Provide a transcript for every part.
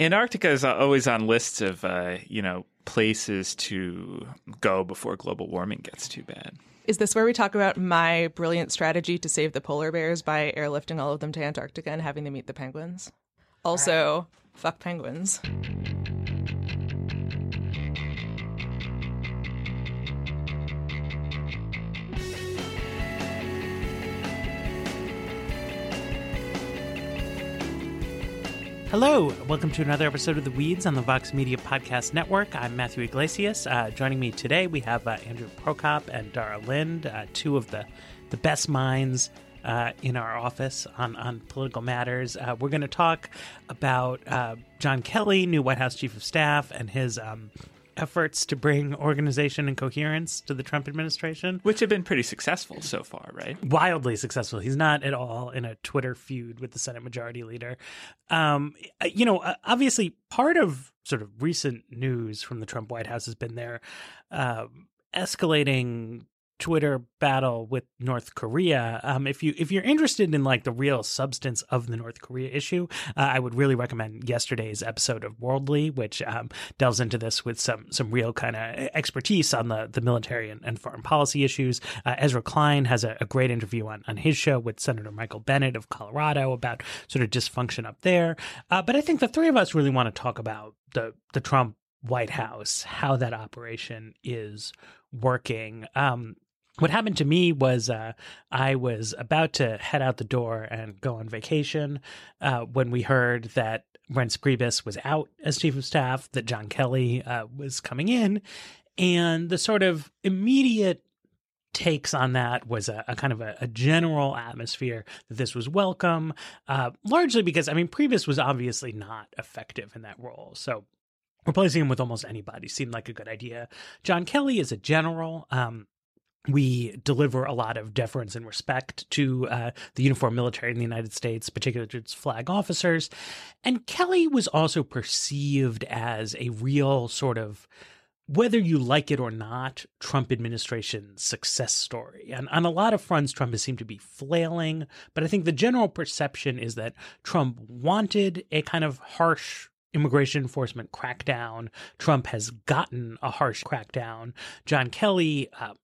Antarctica is always on lists of, uh, you know, places to go before global warming gets too bad. Is this where we talk about my brilliant strategy to save the polar bears by airlifting all of them to Antarctica and having them eat the penguins? Also, fuck penguins. Hello, welcome to another episode of The Weeds on the Vox Media Podcast Network. I'm Matthew Yglesias. Uh, joining me today, we have uh, Andrew Prokop and Dara Lind, uh, two of the, the best minds uh, in our office on, on political matters. Uh, we're going to talk about uh, John Kelly, new White House Chief of Staff, and his um, efforts to bring organization and coherence to the Trump administration, which have been pretty successful so far, right? Wildly successful. He's not at all in a Twitter feud with the Senate Majority Leader. Um, you know, obviously, part of sort of recent news from the Trump White House has been their uh, escalating Twitter battle with North Korea. Um, if you if you're interested in like the real substance of the North Korea issue, uh, I would really recommend yesterday's episode of Worldly, which um, delves into this with some some real kind of expertise on the the military and, and foreign policy issues. Uh, Ezra Klein has a, a, great interview on on his show with Senator Michael Bennet of Colorado about sort of dysfunction up there. Uh, but I think the three of us really want to talk about the the Trump White House, how that operation is working. Um, what happened to me was uh, I was about to head out the door and go on vacation uh, when we heard that Reince Priebus was out as chief of staff, that John Kelly uh, was coming in, and the sort of immediate takes on that was a, a kind of a, a, general atmosphere that this was welcome, uh, largely because I mean Priebus was obviously not effective in that role, so replacing him with almost anybody seemed like a good idea. John Kelly is a general. Um, we deliver a lot of deference and respect to uh, the uniformed military in the United States, particularly to its flag officers. And Kelly was also perceived as a real sort of whether you like it or not, Trump administration success story. And on a lot of fronts, Trump has seemed to be flailing. But I think the general perception is that Trump wanted a kind of harsh immigration enforcement crackdown. Trump has gotten a harsh crackdown. John Kelly uh,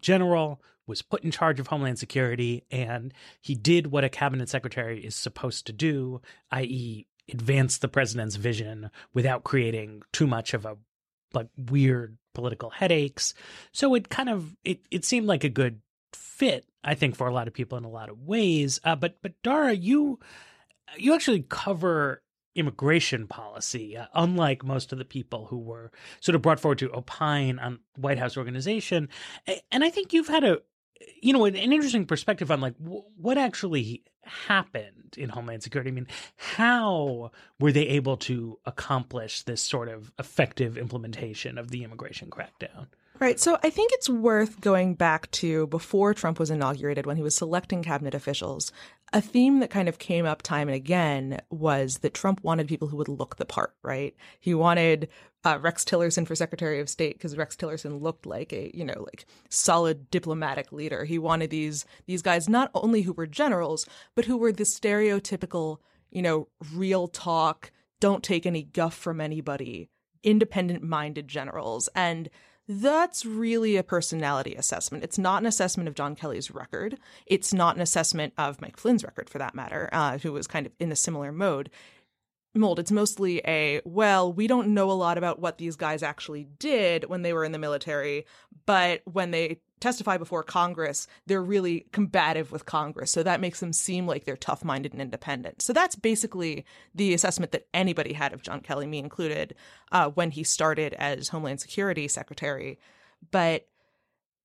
general, was put in charge of Homeland Security, and he did what a cabinet secretary is supposed to do, i.e., advance the president's vision without creating too much of a like weird political headaches. So it kind of it it seemed like a good fit, I think, for a lot of people in a lot of ways. Uh, but but Dara, you you actually cover immigration policy, uh, unlike most of the people who were sort of brought forward to opine on White House organization. And I think you've had a, you know, an, interesting perspective on like w- what actually happened in Homeland Security. I mean, how were they able to accomplish this sort of effective implementation of the immigration crackdown? Right. So I think it's worth going back to before Trump was inaugurated when he was selecting cabinet officials. A theme that kind of came up time and again was that Trump wanted people who would look the part, right? He wanted uh, Rex Tillerson for Secretary of State because Rex Tillerson looked like a, you know, like solid diplomatic leader. He wanted these, these guys not only who were generals, but who were the stereotypical, you know, real talk, don't take any guff from anybody, independent minded generals. And that's really a personality assessment. It's not an assessment of John Kelly's record. It's not an assessment of Mike Flynn's record, for that matter, uh, who was kind of in a similar mode. Mold. It's mostly a, well, we don't know a lot about what these guys actually did when they were in the military, but when they testify before Congress, they're really combative with Congress. So that makes them seem like they're tough minded and independent. So that's basically the assessment that anybody had of John Kelly, me included, uh, when he started as Homeland Security Secretary. But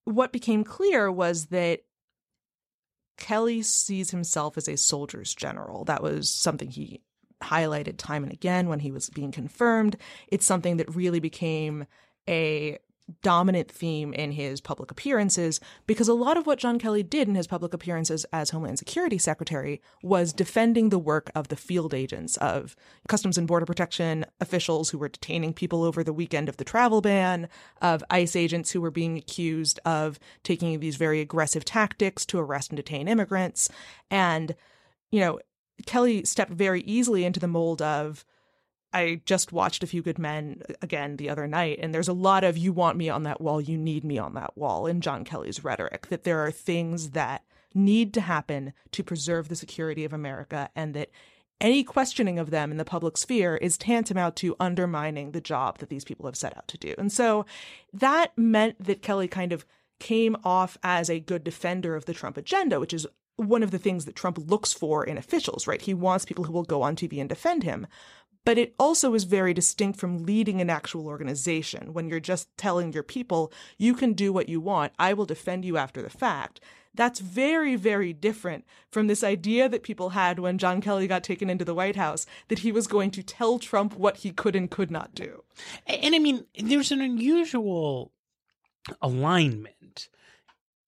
what became clear was that Kelly sees himself as a soldier's general. That was something he highlighted time and again when he was being confirmed. It's something that really became a dominant theme in his public appearances because a lot of what John Kelly did in his public appearances as Homeland Security Secretary was defending the work of the field agents of Customs and Border Protection officials who were detaining people over the weekend of the travel ban, of ICE agents who were being accused of taking these very aggressive tactics to arrest and detain immigrants. And, you know, Kelly stepped very easily into the mold of I just watched A Few Good Men again the other night, and there's a lot of you want me on that wall, you need me on that wall in John Kelly's rhetoric, that there are things that need to happen to preserve the security of America, and that any questioning of them in the public sphere is tantamount to undermining the job that these people have set out to do. And so that meant that Kelly kind of came off as a good defender of the Trump agenda, which is one of the things that Trump looks for in officials, right? He wants people who will go on TV and defend him. But it also is very distinct from leading an actual organization when you're just telling your people, you can do what you want. I will defend you after the fact. That's very, very different from this idea that people had when John Kelly got taken into the White House that he was going to tell Trump what he could and could not do. And I mean, there's an unusual alignment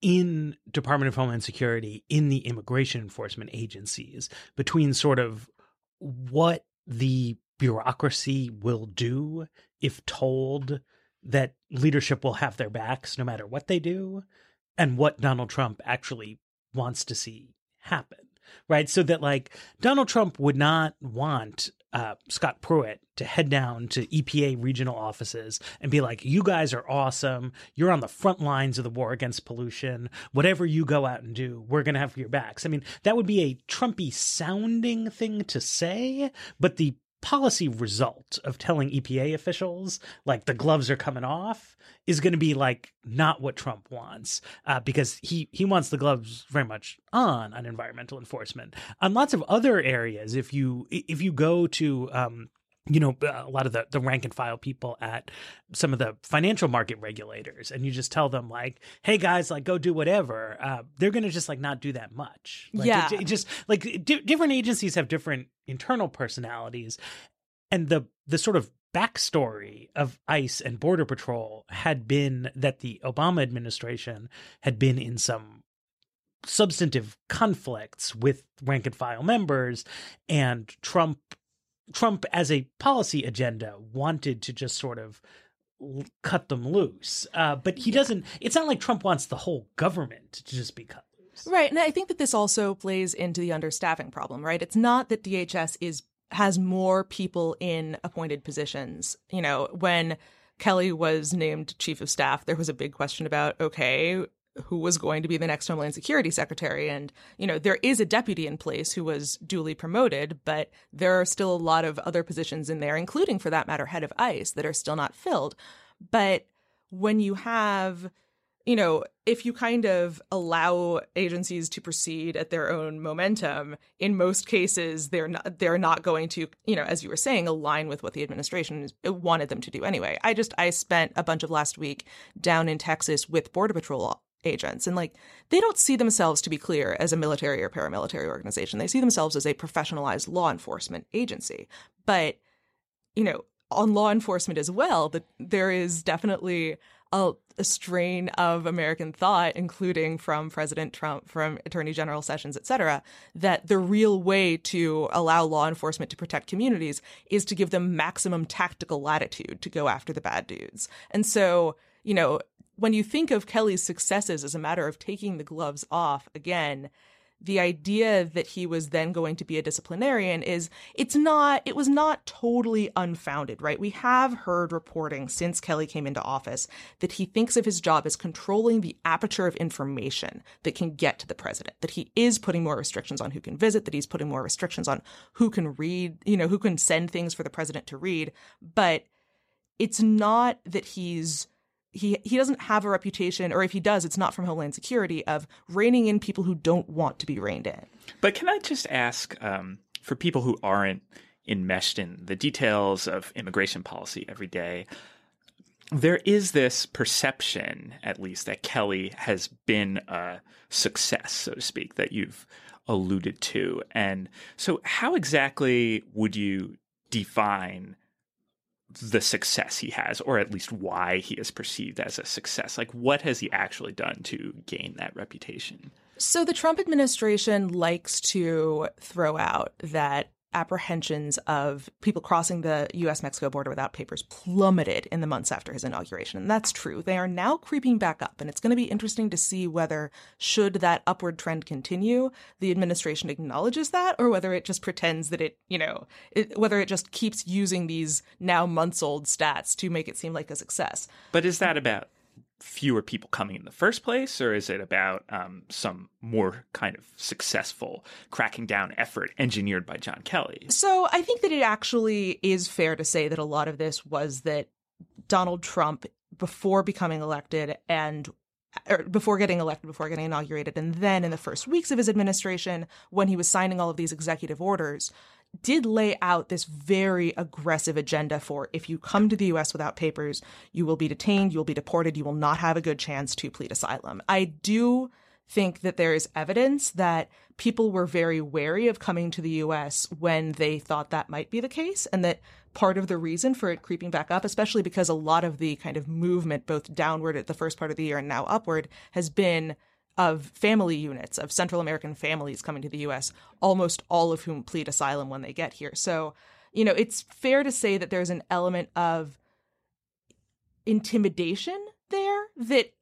in Department of Homeland Security, in the immigration enforcement agencies, between sort of what the bureaucracy will do if told that leadership will have their backs no matter what they do, and what Donald Trump actually wants to see happen. Right. So that like Donald Trump would not want uh, Scott Pruitt to head down to EPA regional offices and be like, you guys are awesome. You're on the front lines of the war against pollution. Whatever you go out and do, we're going to have your backs. I mean, that would be a Trumpy sounding thing to say, but the policy result of telling EPA officials like the gloves are coming off is going to be like not what Trump wants uh, because he he wants the gloves very much on on environmental enforcement. On lots of other areas if you if you go to um, you know a lot of the, the rank and file people at some of the financial market regulators and you just tell them like hey guys like go do whatever uh, they're gonna just like not do that much. Like, yeah. it, it just like di- different agencies have different internal personalities and the the sort of backstory of ICE and Border Patrol had been that the Obama administration had been in some substantive conflicts with rank and file members and Trump Trump as a policy agenda wanted to just sort of cut them loose. Uh, but he doesn't it's not like Trump wants the whole government to just be cut loose. Right. And I think that this also plays into the understaffing problem, right? It's not that DHS is has more people in appointed positions. You know, when Kelly was named chief of staff, there was a big question about, okay, who was going to be the next Homeland Security Secretary. And, you know, there is a deputy in place who was duly promoted, but there are still a lot of other positions in there, including for that matter, head of ICE, that are still not filled. But when you have you know, if you kind of allow agencies to proceed at their own momentum, in most cases they're not they're not going to, you know, as you were saying, align with what the administration wanted them to do anyway. I just I spent a bunch of last week down in Texas with Border Patrol agents and like they don't see themselves to be clear as a military or paramilitary organization. They see themselves as a professionalized law enforcement agency. But, you know, on law enforcement as well, that there is definitely a, a, strain of American thought, including from President Trump, from Attorney General Sessions, et cetera, that the real way to allow law enforcement to protect communities is to give them maximum tactical latitude to go after the bad dudes. And so, you know, when you think of Kelly's successes as a matter of taking the gloves off again, the idea that he was then going to be a disciplinarian is it's not it was not totally unfounded right? We have heard reporting since kelly came into office that he thinks of his job as controlling the aperture of information that can get to the president that he is putting more restrictions on who can visit that he's putting more restrictions on who can read you know who can send things for the president to read. But it's not that he's he he doesn't have a reputation, or if he does, it's not from Homeland Security of reining in people who don't want to be reined in. But can I just ask um, for people who aren't enmeshed in the details of immigration policy every day? There is this perception, at least, that Kelly has been a success, so to speak, that you've alluded to. And so, how exactly would you define the success he has, or at least why he is perceived as a success? Like, what has he actually done to gain that reputation? So, the Trump administration likes to throw out that apprehensions of people crossing the US Mexico border without papers plummeted in the months after his inauguration. And that's true. They are now creeping back up. And it's going to be interesting to see whether, should that upward trend continue, the administration acknowledges that or whether it just pretends that it, you know, it, whether it just keeps using these now months old stats to make it seem like a success. But is that about fewer people coming in the first place, or is it about um, some more kind of successful cracking down effort engineered by John Kelly? So I think that it actually is fair to say that a lot of this was that Donald Trump, before becoming elected and or before getting elected, before getting inaugurated, and then in the first weeks of his administration, when he was signing all of these executive orders, did lay out this very aggressive agenda for if you come to the US without papers, you will be detained, you will be deported, you will not have a good chance to plead asylum. I do think that there is evidence that people were very wary of coming to the US when they thought that might be the case, and that part of the reason for it creeping back up, especially because a lot of the kind of movement, both downward at the first part of the year and now upward, has been of family units of Central American families coming to the US, almost all of whom plead asylum when they get here. So, you know, it's fair to say that there's an element of intimidation there that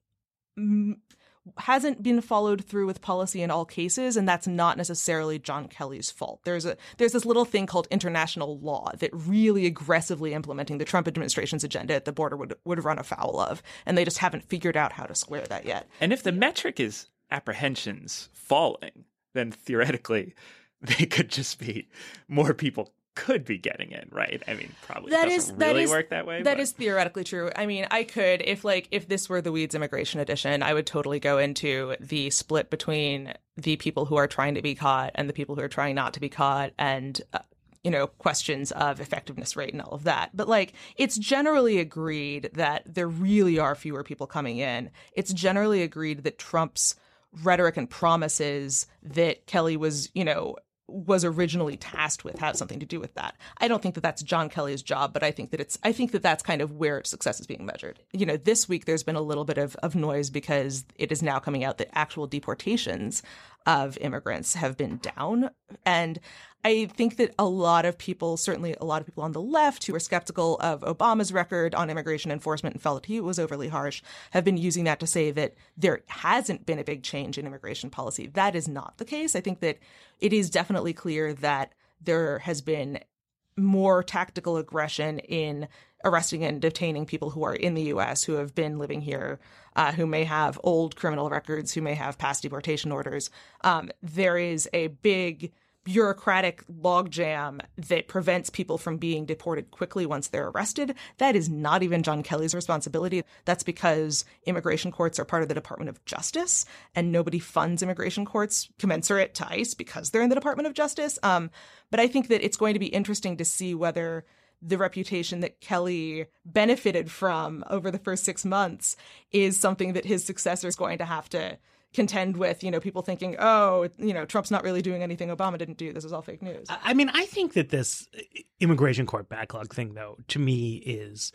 hasn't been followed through with policy in all cases and that's not necessarily John Kelly's fault. There's a there's this little thing called international law that really aggressively implementing the Trump administration's agenda at the border would would run afoul of and they just haven't figured out how to square that yet. And if the metric is apprehensions falling, then theoretically they could just be more people could be getting in, right? I mean, probably that doesn't is, really that is, work that way. That but. is theoretically true. I mean, I could if like if this were the Weeds immigration edition, I would totally go into the split between the people who are trying to be caught and the people who are trying not to be caught, and uh, you know questions of effectiveness rate and all of that. But like, it's generally agreed that there really are fewer people coming in. It's generally agreed that Trump's rhetoric and promises that Kelly was, you know, was originally tasked with have something to do with that. I don't think that that's John Kelly's job, but I think that it's I think that that's kind of where success is being measured. You know, this week there's been a little bit of, of noise because it is now coming out that actual deportations of immigrants have been down. And I think that a lot of people, certainly a lot of people on the left who are skeptical of Obama's record on immigration enforcement and felt he was overly harsh, have been using that to say that there hasn't been a big change in immigration policy. That is not the case. I think that it is definitely clear that there has been more tactical aggression in arresting and detaining people who are in the U.S. who have been living here, uh, who may have old criminal records, who may have past deportation orders. Um, there is a big bureaucratic logjam that prevents people from being deported quickly once they're arrested. That is not even John Kelly's responsibility. That's because immigration courts are part of the Department of Justice, and nobody funds immigration courts commensurate to ICE because they're in the Department of Justice. Um, but I think that it's going to be interesting to see whether the reputation that Kelly benefited from over the first six months is something that his successor is going to have to contend with, you know, people thinking, oh, you know, Trump's not really doing anything Obama didn't do. This is all fake news. I mean, I think that this immigration court backlog thing, though, to me is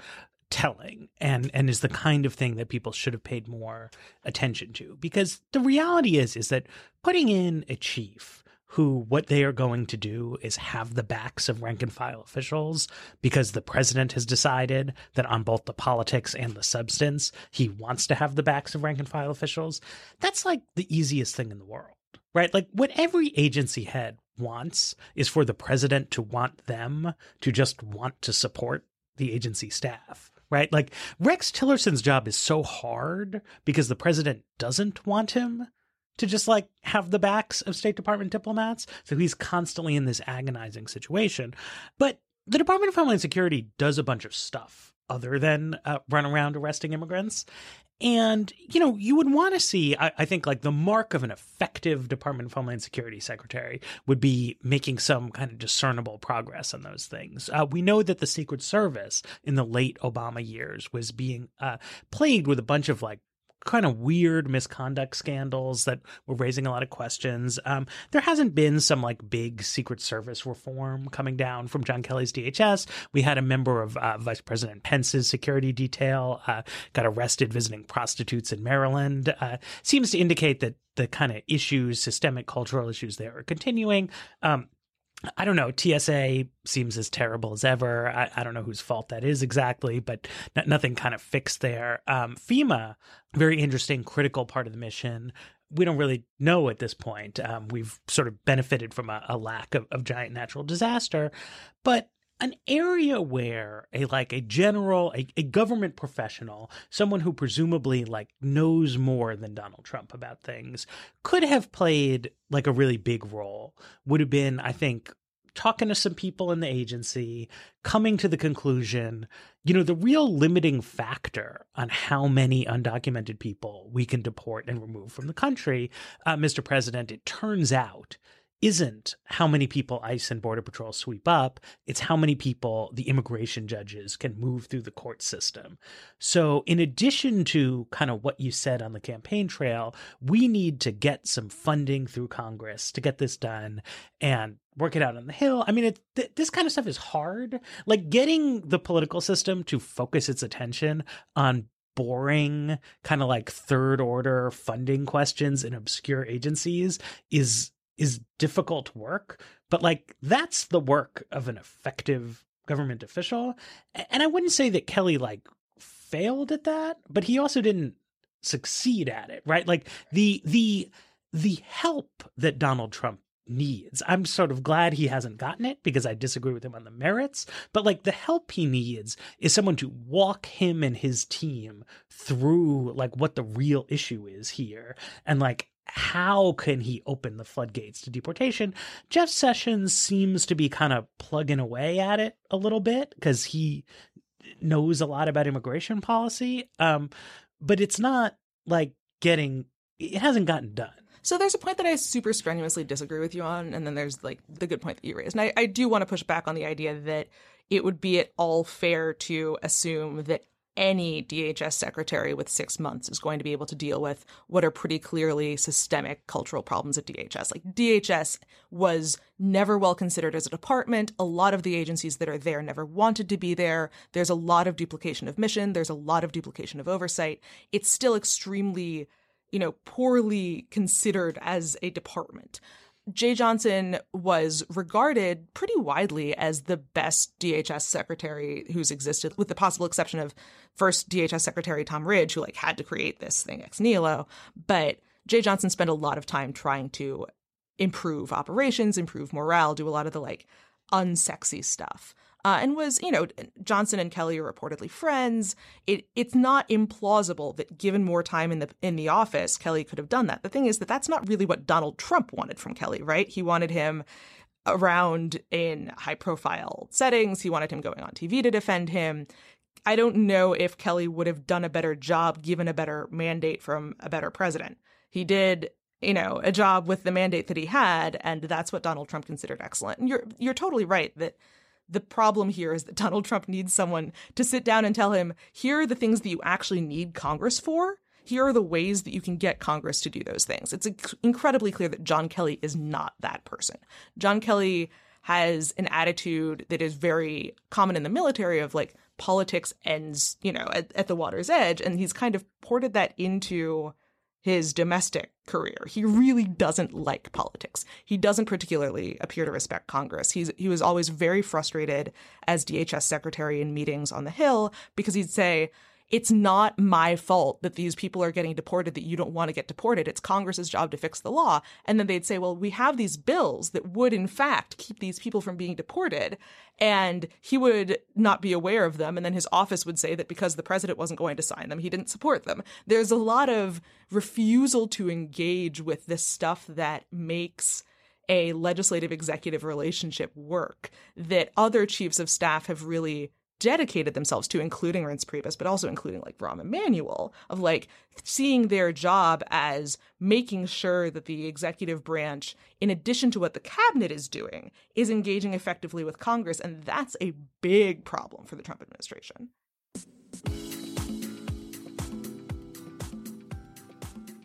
telling and and is the kind of thing that people should have paid more attention to because the reality is is that putting in a chief who what they are going to do is have the backs of rank and file officials because the president has decided that on both the politics and the substance, he wants to have the backs of rank and file officials. That's like the easiest thing in the world, right? Like what every agency head wants is for the president to want them to just want to support the agency staff right? Like Rex Tillerson's job is so hard because the president doesn't want him to just like have the backs of State Department diplomats. So he's constantly in this agonizing situation. But the Department of Homeland Security does a bunch of stuff other than uh, run around arresting immigrants. And, you know, you would want to see, I, I, think, like the mark of an effective Department of Homeland Security secretary would be making some kind of discernible progress on those things. Uh, we know that the Secret Service in the late Obama years was being uh, plagued with a bunch of like kind of weird misconduct scandals that were raising a lot of questions. Um, there hasn't been some like big Secret Service reform coming down from John Kelly's DHS. We had a member of uh, Vice President Pence's security detail uh, got arrested visiting prostitutes in Maryland. Uh, seems to indicate that the kind of issues, systemic cultural issues there are continuing. Um, I don't know. TSA seems as terrible as ever. I, I don't know whose fault that is exactly, but n- nothing kind of fixed there. Um, FEMA, very interesting, critical part of the mission. We don't really know at this point. Um, we've sort of benefited from a, a lack of, of giant natural disaster, but an area where a like a general a, a government professional someone who presumably like knows more than donald trump about things could have played like a really big role. Would have been i think talking to some people in the agency coming to the conclusion you know the real limiting factor on how many undocumented people we can deport and remove from the country uh, mr president it turns out isn't how many people ICE and Border Patrol sweep up, it's how many people the immigration judges can move through the court system. So, in addition to kind of what you said on the campaign trail, we need to get some funding through Congress to get this done and work it out on the Hill. I mean, it, th- this kind of stuff is hard. Like getting the political system to focus its attention on boring kind of like third order funding questions in obscure agencies is is difficult work, but like that's the work of an effective government official. And I wouldn't say that Kelly like failed at that, but he also didn't succeed at it, right? Like the the the help that Donald Trump needs. I'm sort of glad he hasn't gotten it because I disagree with him on the merits, but like the help he needs is someone to walk him and his team through like what the real issue is here and like how can he open the floodgates to deportation? Jeff Sessions seems to be kind of plugging away at it a little bit because he knows a lot about immigration policy. Um, but it's not like getting, it hasn't gotten done. So there's a point that I super strenuously disagree with you on, and then there's like the good point that you raised. And I, I do want to push back on the idea that it would be at all fair to assume that any DHS secretary with six months is going to be able to deal with what are pretty clearly systemic cultural problems at DHS. Like DHS was never well considered as a department. A lot of the agencies that are there never wanted to be there. There's a lot of duplication of mission. There's a lot of duplication of oversight. It's still extremely, you know, poorly considered as a department. Jeh Johnson was regarded pretty widely as the best DHS secretary who's existed, with the possible exception of first DHS secretary Tom Ridge, who like had to create this thing ex nihilo. But Jeh Johnson spent a lot of time trying to improve operations, improve morale, do a lot of the like unsexy stuff uh, and was, you know, Johnson and Kelly are reportedly friends. It it's not implausible that given more time in the in the office, Kelly could have done that. The thing is that that's not really what Donald Trump wanted from Kelly, right? He wanted him around in high profile settings. He wanted him going on TV to defend him. I don't know if Kelly would have done a better job given a better mandate from a better president. He did you know, a job with the mandate that he had, and that's what Donald Trump considered excellent. And you're you're totally right that the problem here is that Donald Trump needs someone to sit down and tell him, here are the things that you actually need Congress for. Here are the ways that you can get Congress to do those things. It's incredibly clear that John Kelly is not that person. John Kelly has an attitude that is very common in the military of like politics ends, you know, at, at the water's edge. And he's kind of ported that into his domestic career. He really doesn't like politics. He doesn't particularly appear to respect Congress. He's he was always very frustrated as DHS secretary in meetings on the Hill because he'd say, it's not my fault that these people are getting deported that you don't want to get deported. It's Congress's job to fix the law. And then they'd say, well, we have these bills that would, in fact, keep these people from being deported. And he would not be aware of them. And then his office would say that because the president wasn't going to sign them, he didn't support them. There's a lot of refusal to engage with this stuff that makes a legislative executive relationship work that other chiefs of staff have really dedicated themselves to, including Reince Priebus, but also including like Rahm Emanuel, of like seeing their job as making sure that the executive branch, in addition to what the cabinet is doing, is engaging effectively with Congress. And that's a big problem for the Trump administration.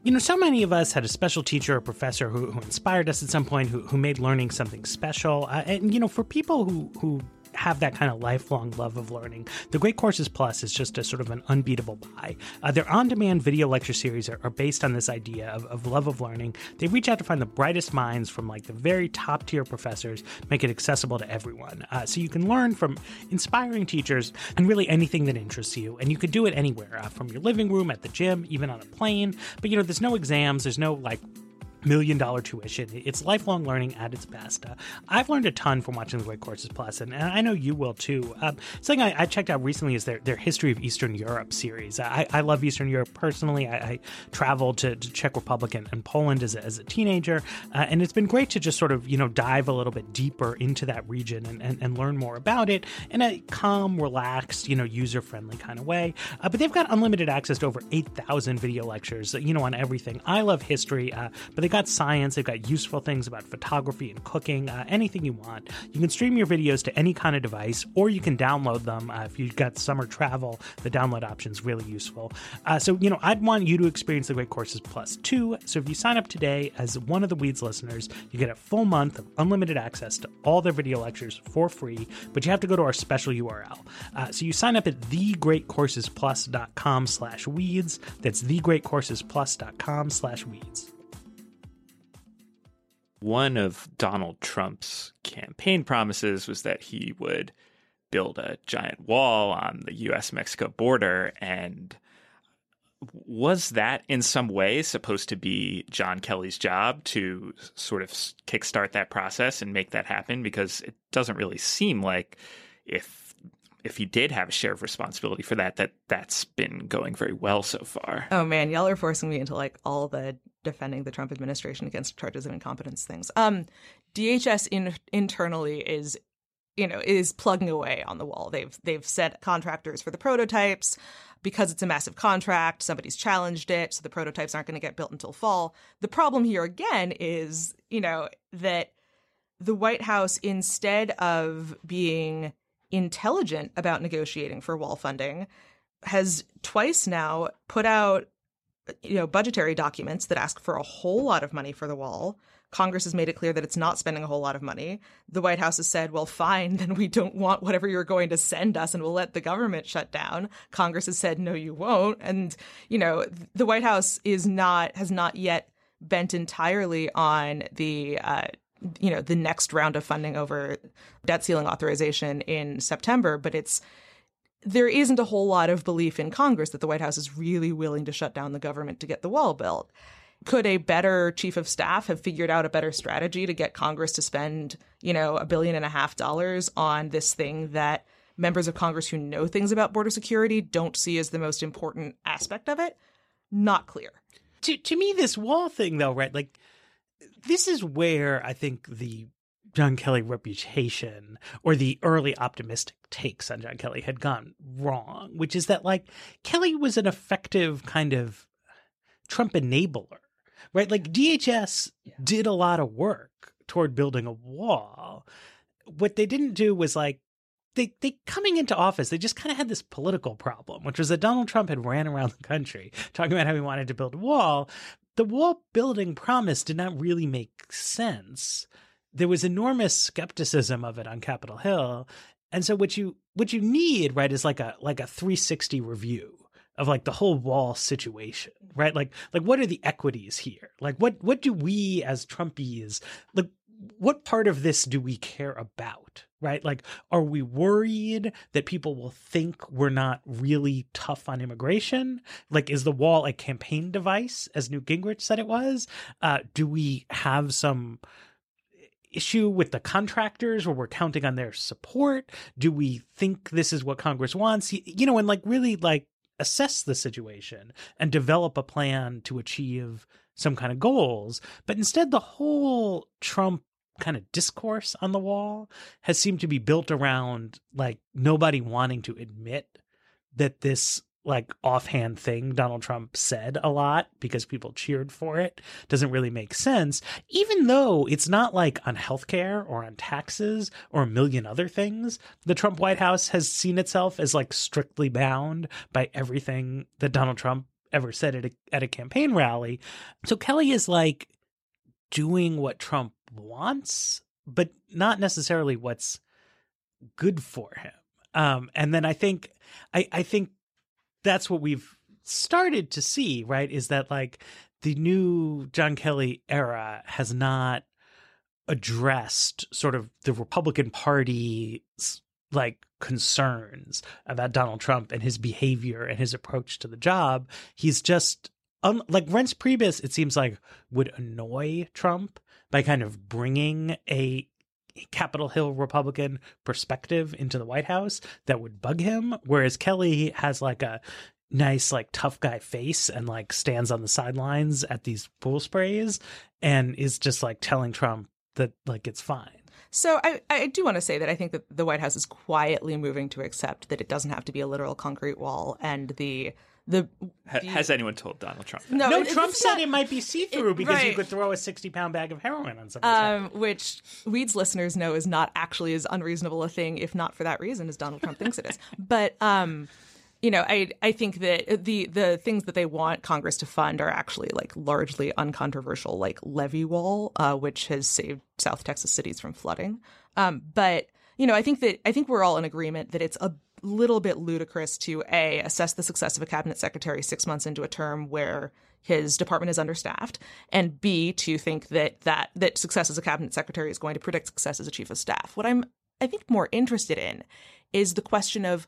You know, so many of us had a special teacher or professor who, who inspired us at some point, who, who made learning something special. Uh, and, you know, for people who, who have that kind of lifelong love of learning, the Great Courses Plus is just a sort of an unbeatable buy. Uh, their on demand video lecture series are, are, based on this idea of, of love of learning. They reach out to find the brightest minds from like the very top tier professors, make it accessible to everyone. Uh, so you can learn from inspiring teachers and really anything that interests you. And you can do it anywhere uh, from your living room, at the gym, even on a plane. But you know, there's no exams, there's no like million dollar tuition. It's lifelong learning at its best. Uh, I've learned a ton from watching the Great Courses Plus, and, and I know you will too. Um, something I, I, checked out recently is their, their History of Eastern Europe series. I, I love Eastern Europe personally. I, I traveled to, to, Czech Republic and, and Poland as a, as a teenager, uh, and it's been great to just sort of you know dive a little bit deeper into that region and, and, and learn more about it in a calm, relaxed, you know, user friendly kind of way. Uh, but they've got unlimited access to over eight thousand video lectures, you know, on everything. I love history, uh, but they got science, they've got useful things about photography and cooking, uh, anything you want. You can stream your videos to any kind of device, or you can download them. Uh, if you've got summer travel, the download option is really useful. Uh, so, you know, I'd want you to experience the Great Courses Plus too. So, if you sign up today as one of the Weeds listeners, you get a full month of unlimited access to all their video lectures for free, but you have to go to our special URL. Uh, so, you sign up at thegreatcoursesplus.com slash weeds. That's thegreatcoursesplus.com slash weeds one of Donald Trump's campaign promises was that he would build a giant wall on the US Mexico border. And was that in some way supposed to be John Kelly's job to sort of kickstart that process and make that happen? Because it doesn't really seem like if if he did have a share of responsibility for that, that that's been going very well so far. Oh man, y'all are forcing me into like all the defending the Trump administration against charges of incompetence things. Um, DHS in, internally is, you know, is plugging away on the wall. They've they've set contractors for the prototypes because it's a massive contract. Somebody's challenged it, so the prototypes aren't going to get built until fall. The problem here again is, you know, that the White House instead of being intelligent about negotiating for wall funding has twice now put out you know budgetary documents that ask for a whole lot of money for the wall. Congress has made it clear that it's not spending a whole lot of money. The white house has said well fine then we don't want whatever you're going to send us and we'll let the government shut down. Congress has said no you won't. And you know the white house is not has not yet bent entirely on the uh, you know the next round of funding over debt ceiling authorization in September, but it's there isn't a whole lot of belief in Congress that the White House is really willing to shut down the government to get the wall built. Could a better chief of staff have figured out a better strategy to get Congress to spend, you know, a billion and a half dollars on this thing that members of Congress who know things about border security don't see as the most important aspect of it? Not clear. To to me, this wall thing though, right? Like this is where I think the John Kelly reputation or the early optimistic takes on John Kelly had gone wrong, which is that like Kelly was an effective kind of Trump enabler, right? Like DHS yeah. did a lot of work toward building a wall. What they didn't do was like they they coming into office, they just kind of had this political problem, which was that Donald Trump had ran around the country talking about how he wanted to build a wall, the wall building promise did not really make sense. There was enormous skepticism of it on Capitol Hill. And so what you what you need, right, is like a like a 360 review of like the whole wall situation, right? Like like what are the equities here? Like what what do we as Trumpies like what part of this do we care about? Right? Like, are we worried that people will think we're not really tough on immigration? Like, is the wall a campaign device, as Newt Gingrich said it was? Uh, do we have some issue with the contractors where we're counting on their support? Do we think this is what Congress wants? You know, and like really like assess the situation and develop a plan to achieve some kind of goals. But instead, the whole Trump kind of discourse on the wall has seemed to be built around like nobody wanting to admit that this like offhand thing Donald Trump said a lot because people cheered for it doesn't really make sense, even though it's not like on healthcare or on taxes or a million other things. The Trump White House has seen itself as like strictly bound by everything that Donald Trump ever said at a, at a campaign rally. So Kelly is like doing what Trump wants, but not necessarily what's good for him. Um, and then I think I, I think that's what we've started to see, right? Is that like the new John Kelly era has not addressed sort of the Republican Party's like concerns about Donald Trump and his behavior and his approach to the job. He's just um, like Reince Priebus, it seems like would annoy Trump by kind of bringing a Capitol Hill Republican perspective into the White House that would bug him. Whereas Kelly has like a nice, like tough guy face and like stands on the sidelines at these pool sprays and is just like telling Trump that like it's fine. So I, I do want to say that I think that the White House is quietly moving to accept that it doesn't have to be a literal concrete wall and the the, the has anyone told Donald Trump? That? No, no. Trump said not, it might be see through because right. you could throw a sixty pound bag of heroin on somebody. Um, which Weeds listeners know is not actually as unreasonable a thing, if not for that reason, as Donald Trump thinks it is. But um, you know, I I think that the the things that they want Congress to fund are actually like largely uncontroversial, like levee wall, uh, which has saved South Texas cities from flooding. Um, but you know, I think that I think we're all in agreement that it's a little bit ludicrous to a assess the success of a cabinet secretary six months into a term where his department is understaffed, and b to think that that that success as a cabinet secretary is going to predict success as a chief of staff. What I'm I think more interested in is the question of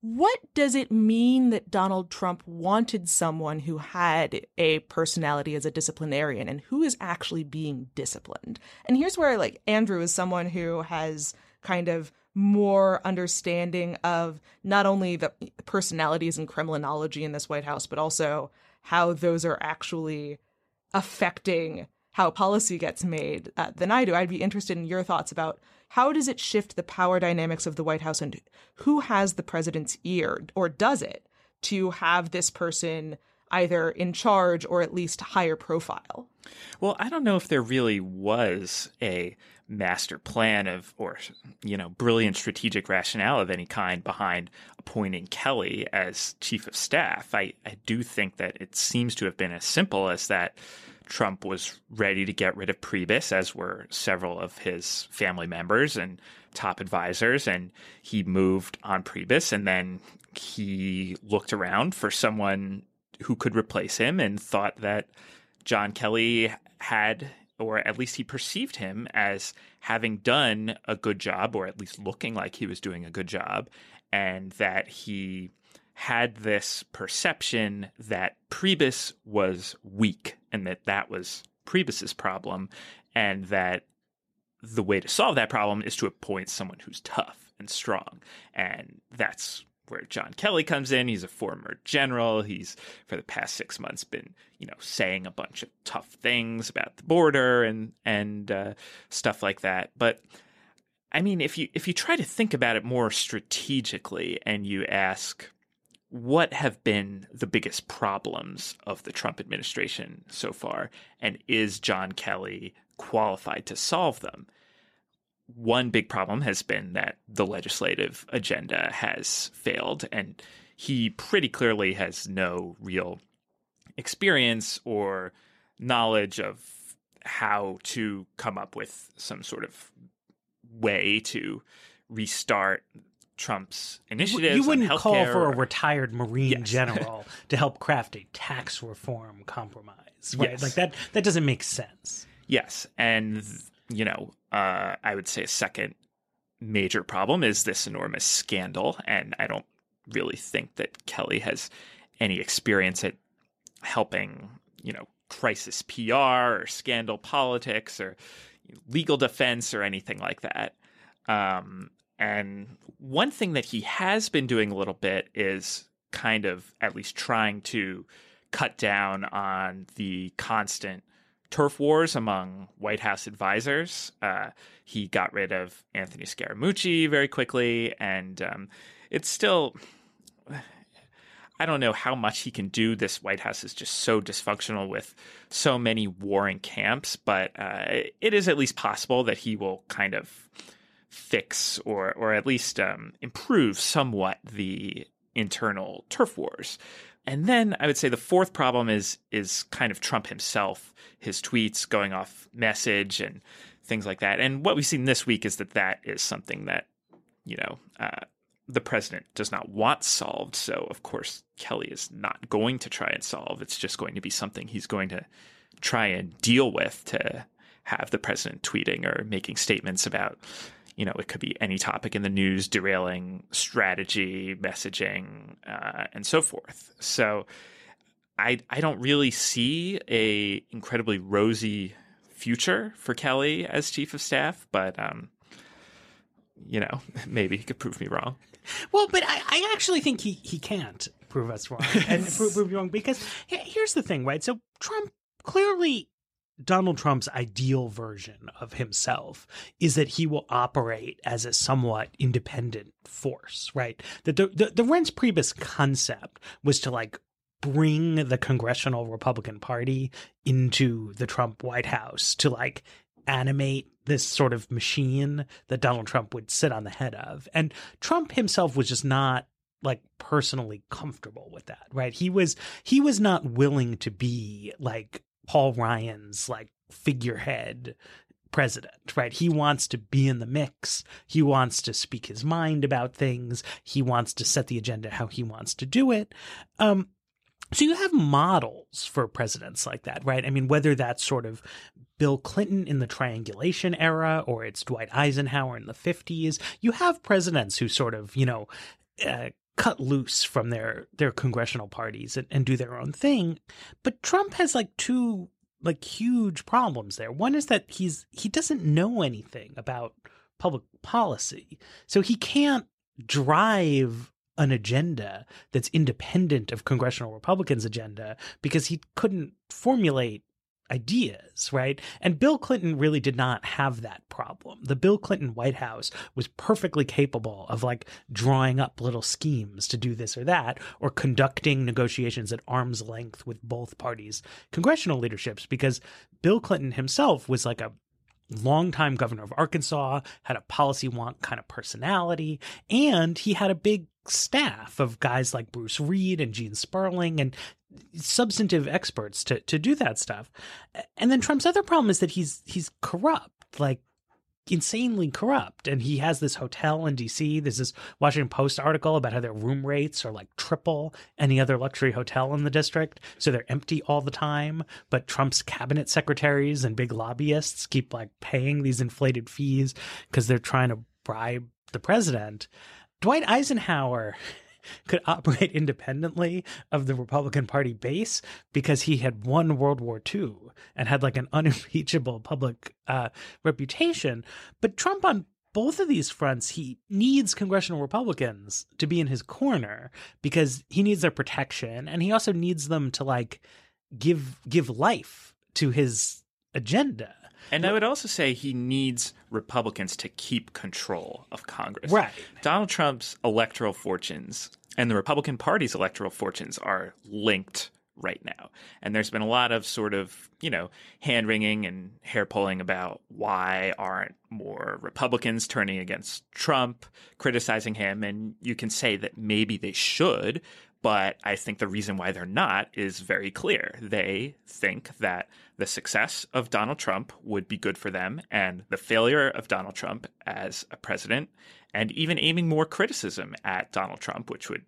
what does it mean that Donald Trump wanted someone who had a personality as a disciplinarian and who is actually being disciplined? And here's where like Andrew is someone who has kind of more understanding of not only the personalities and Kremlinology in this White House, but also how those are actually affecting how policy gets made uh, than I do. I'd be interested in your thoughts about how does it shift the power dynamics of the White House and who has the president's ear, or does it, to have this person either in charge or at least higher profile? Well, I don't know if there really was a master plan of or you know brilliant strategic rationale of any kind behind appointing Kelly as chief of staff. I, I do think that it seems to have been as simple as that Trump was ready to get rid of Priebus, as were several of his family members and top advisors, and he moved on Priebus, and then he looked around for someone who could replace him and thought that John Kelly had, or at least he perceived him as having done a good job, or at least looking like he was doing a good job, and that he had this perception that Priebus was weak and that that was Priebus's problem, and that the way to solve that problem is to appoint someone who's tough and strong. And that's where John Kelly comes in. He's a former general. He's for the past six months been, you know, saying a bunch of tough things about the border and and uh, stuff like that. But I mean, if you if you try to think about it more strategically and you ask what have been the biggest problems of the Trump administration so far? And is John Kelly qualified to solve them? One big problem has been that the legislative agenda has failed, and he pretty clearly has no real experience or knowledge of how to come up with some sort of way to restart Trump's initiatives. You wouldn't call for a retired Marine yes. general to help craft a tax reform compromise, right? Yes. Like that. That doesn't make sense. Yes, and you know, uh, I would say a second major problem is this enormous scandal, and I don't really think that Kelly has any experience at helping, you know, crisis PR or scandal politics or legal defense or anything like that. Um, and one thing that he has been doing a little bit is kind of at least trying to cut down on the constant turf wars among White House advisors. Uh, he got rid of Anthony Scaramucci very quickly, and um, it's still. I don't know how much he can do. This White House is just so dysfunctional with so many warring camps, but uh, it is at least possible that he will kind of fix or or at least um, improve somewhat the internal turf wars. And then I would say the fourth problem is is kind of Trump himself, his tweets going off message and things like that. And what we've seen this week is that that is something that you know, uh, the president does not want solved. So, of course, Kelly is not going to try and solve. It's just going to be something he's going to try and deal with to have the president tweeting or making statements about, you know, it could be any topic in the news, derailing strategy, messaging, uh, and so forth. So, I I don't really see a incredibly rosy future for Kelly as chief of staff, but um, you know, maybe he could prove me wrong. Well, but I, I actually think he, he can't prove us wrong and prove, prove you wrong because here's the thing, right? So Trump clearly Donald Trump's ideal version of himself is that he will operate as a somewhat independent force, right? That the, the, the Reince Priebus concept was to like bring the congressional Republican Party into the Trump White House to like animate this sort of machine that Donald Trump would sit on the head of. And Trump himself was just not like personally comfortable with that, right? He was he was not willing to be like Paul Ryan's like figurehead president, right? He wants to be in the mix. He wants to speak his mind about things. He wants to set the agenda how he wants to do it. Um, so you have models for presidents like that, right? I mean, whether that's sort of Bill Clinton in the triangulation era or it's Dwight Eisenhower in the 50s, you have presidents who sort of, you know, uh, cut loose from their their congressional parties and, and do their own thing. But Trump has like two like huge problems there. One is that he's he doesn't know anything about public policy. So he can't drive an agenda that's independent of congressional Republicans' agenda because he couldn't formulate ideas, right? And Bill Clinton really did not have that problem. The Bill Clinton White House was perfectly capable of like drawing up little schemes to do this or that, or conducting negotiations at arm's length with both parties' congressional leaderships, because Bill Clinton himself was like a longtime governor of Arkansas, had a policy wonk kind of personality, and he had a big staff of guys like Bruce Reed and Gene Sperling and substantive experts to to do that stuff. And then Trump's other problem is that he's he's corrupt, like insanely corrupt. And he has this hotel in DC. There's this Washington Post article about how their room rates are like triple any other luxury hotel in the district. So they're empty all the time. But Trump's cabinet secretaries and big lobbyists keep like paying these inflated fees because they're trying to bribe the president. Dwight Eisenhower could operate independently of the Republican Party base because he had won World War II and had like an unimpeachable public uh, reputation. But Trump on both of these fronts, he needs congressional Republicans to be in his corner because he needs their protection and he also needs them to like give give life to his agenda. And I would also say he needs Republicans to keep control of Congress. Right. Donald Trump's electoral fortunes and the Republican Party's electoral fortunes are linked right now. And there's been a lot of sort of, you know, hand wringing and hair pulling about why aren't more Republicans turning against Trump, criticizing him. And you can say that maybe they should, but I think the reason why they're not is very clear. They think that the success of Donald Trump would be good for them, and the failure of Donald Trump as a president, and even aiming more criticism at Donald Trump, which would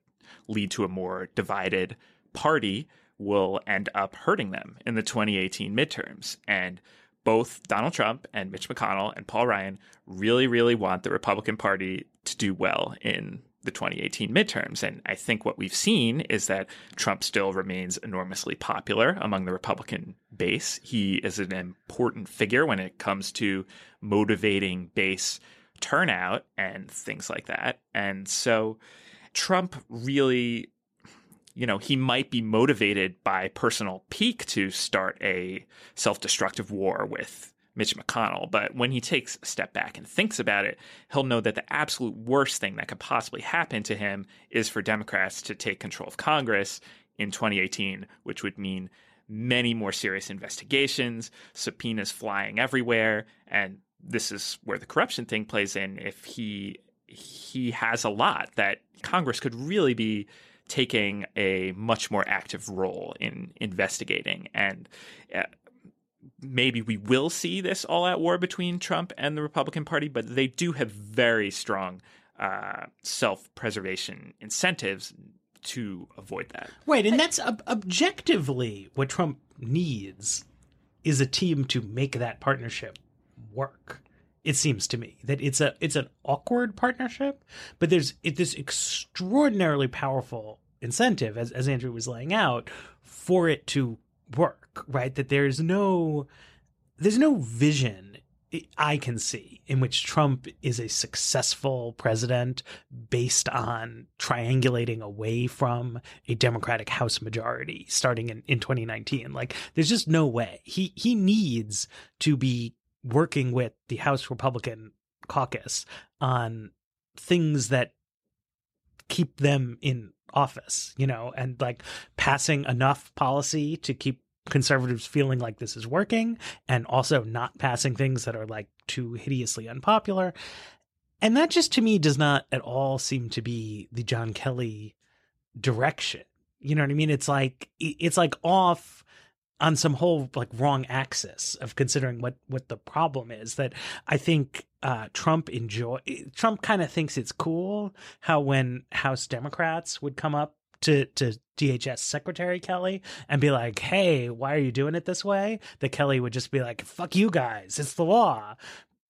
lead to a more divided party, will end up hurting them in the 2018 midterms. And both Donald Trump and Mitch McConnell and Paul Ryan really, really want the Republican Party to do well in the 2018 midterms. And I think what we've seen is that Trump still remains enormously popular among the Republican base. He is an important figure when it comes to motivating base turnout and things like that. And so Trump really you know, he might be motivated by personal pique to start a self destructive war with Mitch McConnell. But when he takes a step back and thinks about it, he'll know that the absolute worst thing that could possibly happen to him is for Democrats to take control of Congress in 2018, which would mean many more serious investigations, subpoenas flying everywhere, and this is where the corruption thing plays in. If he he has a lot that Congress could really be taking a much more active role in investigating and uh, maybe we will see this all out war between Trump and the Republican Party, but they do have very strong uh, self preservation incentives to avoid that. Right, and that's ob- objectively what Trump needs is a team to make that partnership work. It seems to me that it's a it's an awkward partnership, but there's it, this extraordinarily powerful incentive, as as Andrew was laying out, for it to work. Right, that there's no there's no vision I can see in which Trump is a successful president based on triangulating away from a Democratic House majority starting in, in 2019. Like, there's just no way. He he needs to be working with the House Republican caucus on things that keep them in office, you know, and like passing enough policy to keep conservatives feeling like this is working and also not passing things that are like too hideously unpopular. And that just to me does not at all seem to be the John Kelly direction. You know what I mean? It's like it's like off on some whole like wrong axis of considering what what the problem is that I think uh, Trump enjoy Trump kind of thinks it's cool how when House Democrats would come up to to DHS Secretary Kelly and be like, "Hey, why are you doing it this way?" That Kelly would just be like, "Fuck you guys, it's the law."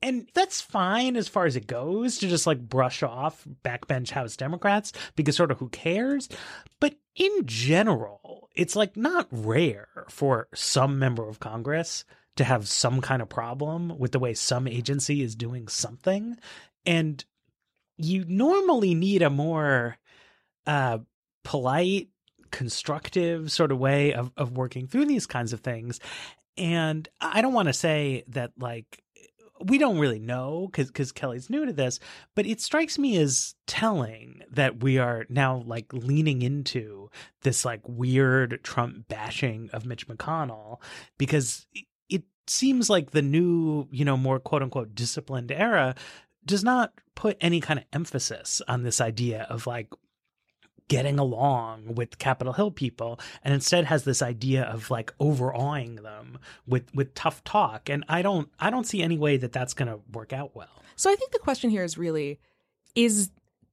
And that's fine as far as it goes to just like brush off backbench House Democrats because sort of who cares. But in general, it's like not rare for some member of Congress to have some kind of problem with the way some agency is doing something. And you normally need a more uh, polite, constructive sort of way of, of working through these kinds of things. And I don't want to say that like we don't really know because because Kelly's new to this, but it strikes me as telling that we are now like leaning into this like weird Trump bashing of Mitch McConnell because seems like the new you know more quote unquote disciplined era does not put any kind of emphasis on this idea of like getting along with Capitol Hill people and instead has this idea of like overawing them with with tough talk and I don't I don't see any way that that's going to work out well. So I think the question here is really is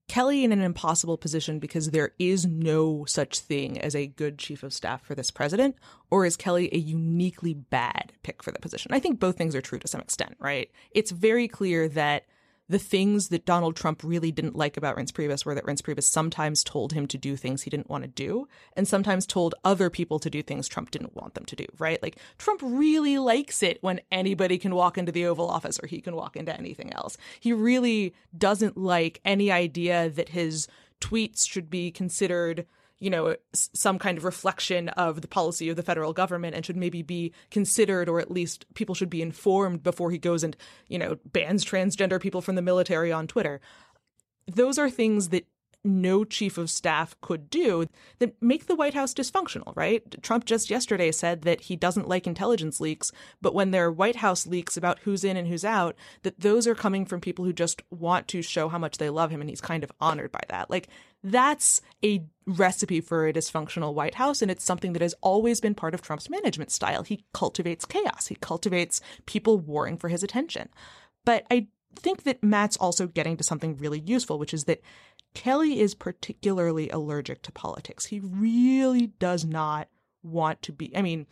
Kelly in an impossible position because there is no such thing as a good chief of staff for this president, or is Kelly a uniquely bad pick for the position? I think both things are true to some extent, right? It's very clear that the things that Donald Trump really didn't like about Reince Priebus were that Reince Priebus sometimes told him to do things he didn't want to do and sometimes told other people to do things Trump didn't want them to do, right? Like Trump really likes it when anybody can walk into the Oval Office or he can walk into anything else. He really doesn't like any idea that his tweets should be considered you know, some kind of reflection of the policy of the federal government and should maybe be considered, or at least people should be informed before he goes and, you know, bans transgender people from the military on Twitter. Those are things that no chief of staff could do that make the White House dysfunctional, right? Trump just yesterday said that he doesn't like intelligence leaks, but when there are White House leaks about who's in and who's out, that those are coming from people who just want to show how much they love him and he's kind of honored by that. Like that's a recipe for a dysfunctional White House and it's something that has always been part of Trump's management style. He cultivates chaos. He cultivates people warring for his attention. But I think that Matt's also getting to something really useful, which is that Kelly is particularly allergic to politics. He really does not want to be, I mean,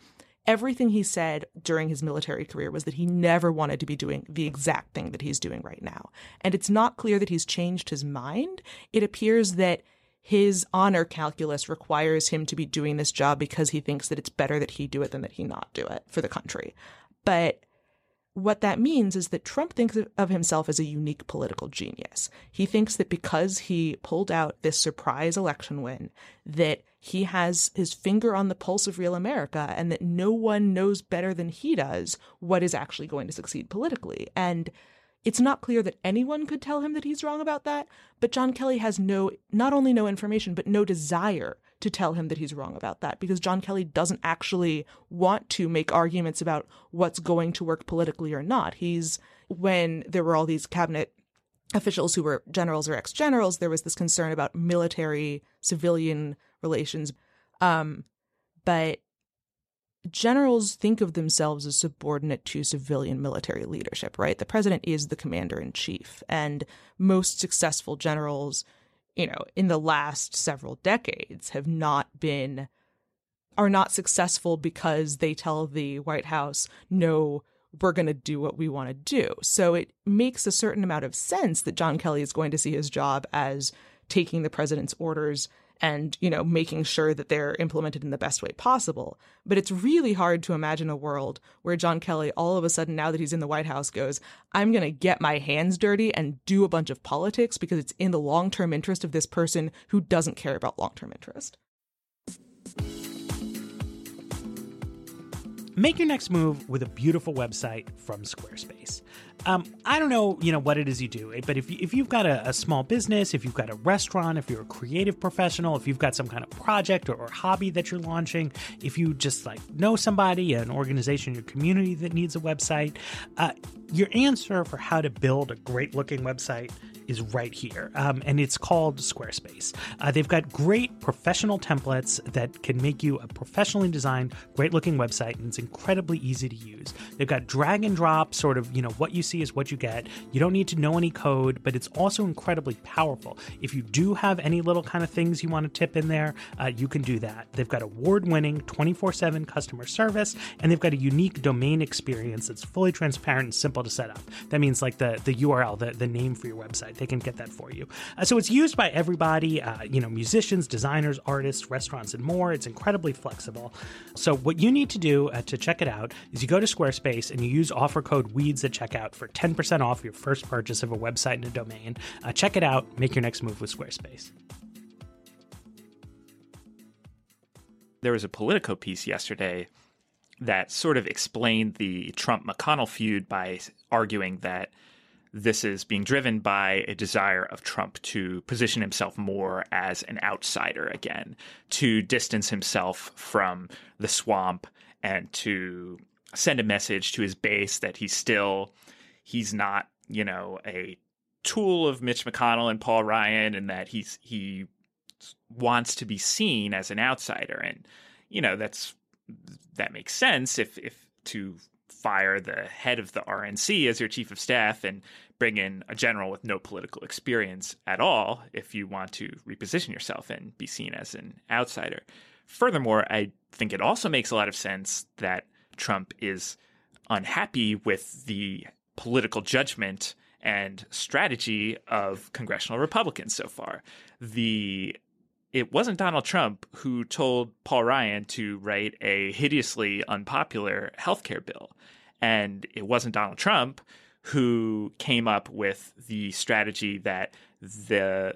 everything he said during his military career was that he never wanted to be doing the exact thing that he's doing right now. And it's not clear that he's changed his mind. It appears that his honor calculus requires him to be doing this job because he thinks that it's better that he do it than that he not do it for the country. But what that means is that Trump thinks of himself as a unique political genius. He thinks that because he pulled out this surprise election win, that he has his finger on the pulse of real America and that no one knows better than he does what is actually going to succeed politically. And it's not clear that anyone could tell him that he's wrong about that, but John Kelly has no, not only no information, but no desire to tell him that he's wrong about that because John Kelly doesn't actually want to make arguments about what's going to work politically or not. He's, when there were all these cabinet officials who were generals or ex generals, there was this concern about military civilian relations. Um, but generals think of themselves as subordinate to civilian military leadership, right? The president is the commander in chief, and most successful generals, you know, in the last several decades have not been are not successful because they tell the White House, no, we're going to do what we want to do. So it makes a certain amount of sense that John Kelly is going to see his job as taking the president's orders and you know making sure that they're implemented in the best way possible. But it's really hard to imagine a world where John Kelly all of a sudden now that he's in the White House goes I'm going to get my hands dirty and do a bunch of politics because it's in the long-term interest of this person who doesn't care about long-term interest Make your next move with a beautiful website from Squarespace. Um, I don't know, you know, what it is you do, but if, you, if you've got a, a, small business, if you've got a restaurant, if you're a creative professional, if you've got some kind of project or, or hobby that you're launching, if you just like know somebody, an organization, your community that needs a website, uh, your answer for how to build a great looking website is right here, um, and it's called Squarespace. Uh, they've got great professional templates that can make you a professionally designed, great looking website, and it's incredibly easy to use. They've got drag and drop, sort of, you know, what you see is what you get. You don't need to know any code, but it's also incredibly powerful. If you do have any little kind of things you want to tip in there, uh, you can do that. They've got award winning 24 7 customer service, and they've got a unique domain experience that's fully transparent and simple to set up. That means like the, the URL, the, the name for your website they can get that for you. Uh, so it's used by everybody, uh, you know, musicians, designers, artists, restaurants, and more. It's incredibly flexible. So what you need to do uh, to check it out is you go to Squarespace and you use offer code WEEDS at checkout for 10% off your first purchase of a website and a domain. Uh, check it out. Make your next move with Squarespace. There was a Politico piece yesterday that sort of explained the Trump McConnell feud by arguing that this is being driven by a desire of Trump to position himself more as an outsider again, to distance himself from the swamp and to send a message to his base that he's still he's not, you know, a tool of Mitch McConnell and Paul Ryan and that he's he wants to be seen as an outsider. And you know that's that makes sense if if to fire the head of the RNC as your chief of staff and bring in a general with no political experience at all if you want to reposition yourself and be seen as an outsider. Furthermore, I think it also makes a lot of sense that Trump is unhappy with the political judgment and strategy of congressional Republicans so far. The it wasn't Donald Trump who told Paul Ryan to write a hideously unpopular healthcare bill. And it wasn't Donald Trump who came up with the strategy that the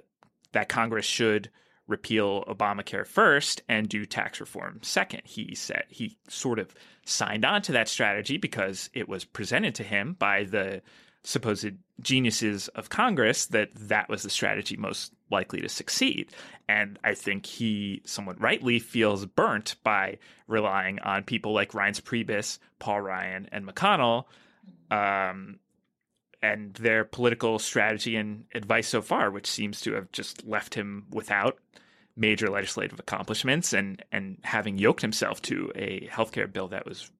that Congress should repeal Obamacare first and do tax reform second. He said he sort of signed on to that strategy because it was presented to him by the supposed geniuses of Congress that that was the strategy most likely to succeed. And I think he somewhat rightly feels burnt by relying on people like Reince Priebus, Paul Ryan, and McConnell um, and their political strategy and advice so far, which seems to have just left him without major legislative accomplishments and and having yoked himself to a healthcare bill that was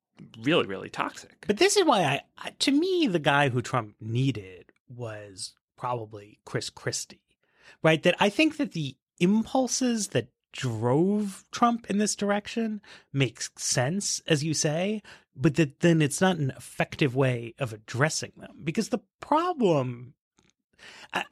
really really toxic. But this is why I to me the guy who Trump needed was probably Chris Christie. Right? That I think that the impulses that drove Trump in this direction makes sense, as you say, but that then it's not an effective way of addressing them. Because the problem,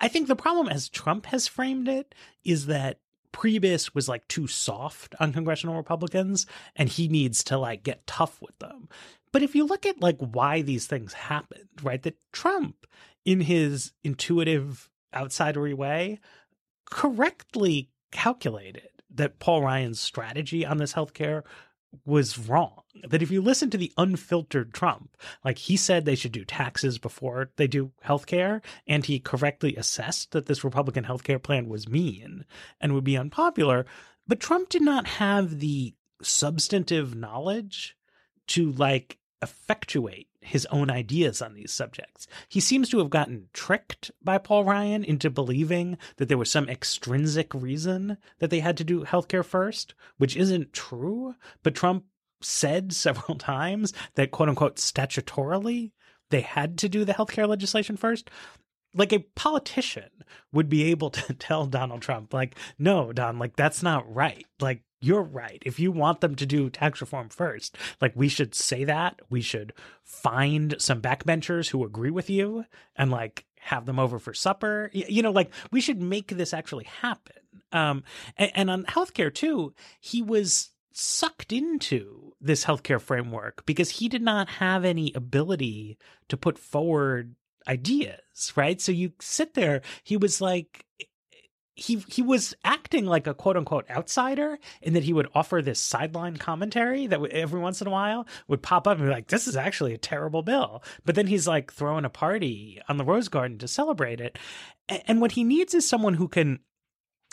I think the problem as Trump has framed it is that Priebus was like too soft on congressional Republicans and he needs to like get tough with them. But if you look at like why these things happened, right? That Trump in his intuitive outsidery way correctly calculated that Paul Ryan's strategy on this healthcare was wrong. That if you listen to the unfiltered Trump, like he said they should do taxes before they do healthcare, and he correctly assessed that this Republican healthcare plan was mean and would be unpopular. But Trump did not have the substantive knowledge to like effectuate his own ideas on these subjects. He seems to have gotten tricked by Paul Ryan into believing that there was some extrinsic reason that they had to do healthcare first, which isn't true. But Trump said several times that quote unquote statutorily they had to do the healthcare legislation first like a politician would be able to tell Donald Trump, like, no, Don, like, that's not right. Like, you're right. If you want them to do tax reform first, like, we should say that. We should find some backbenchers who agree with you and, like, have them over for supper. You know, like, we should make this actually happen. Um, and, and on healthcare, too, he was sucked into this healthcare framework because he did not have any ability to put forward ideas, right? So you sit there, he was like he he was acting like a quote unquote outsider in that he would offer this sideline commentary that every once in a while would pop up and be like this is actually a terrible bill but then he's like throwing a party on the rose garden to celebrate it and what he needs is someone who can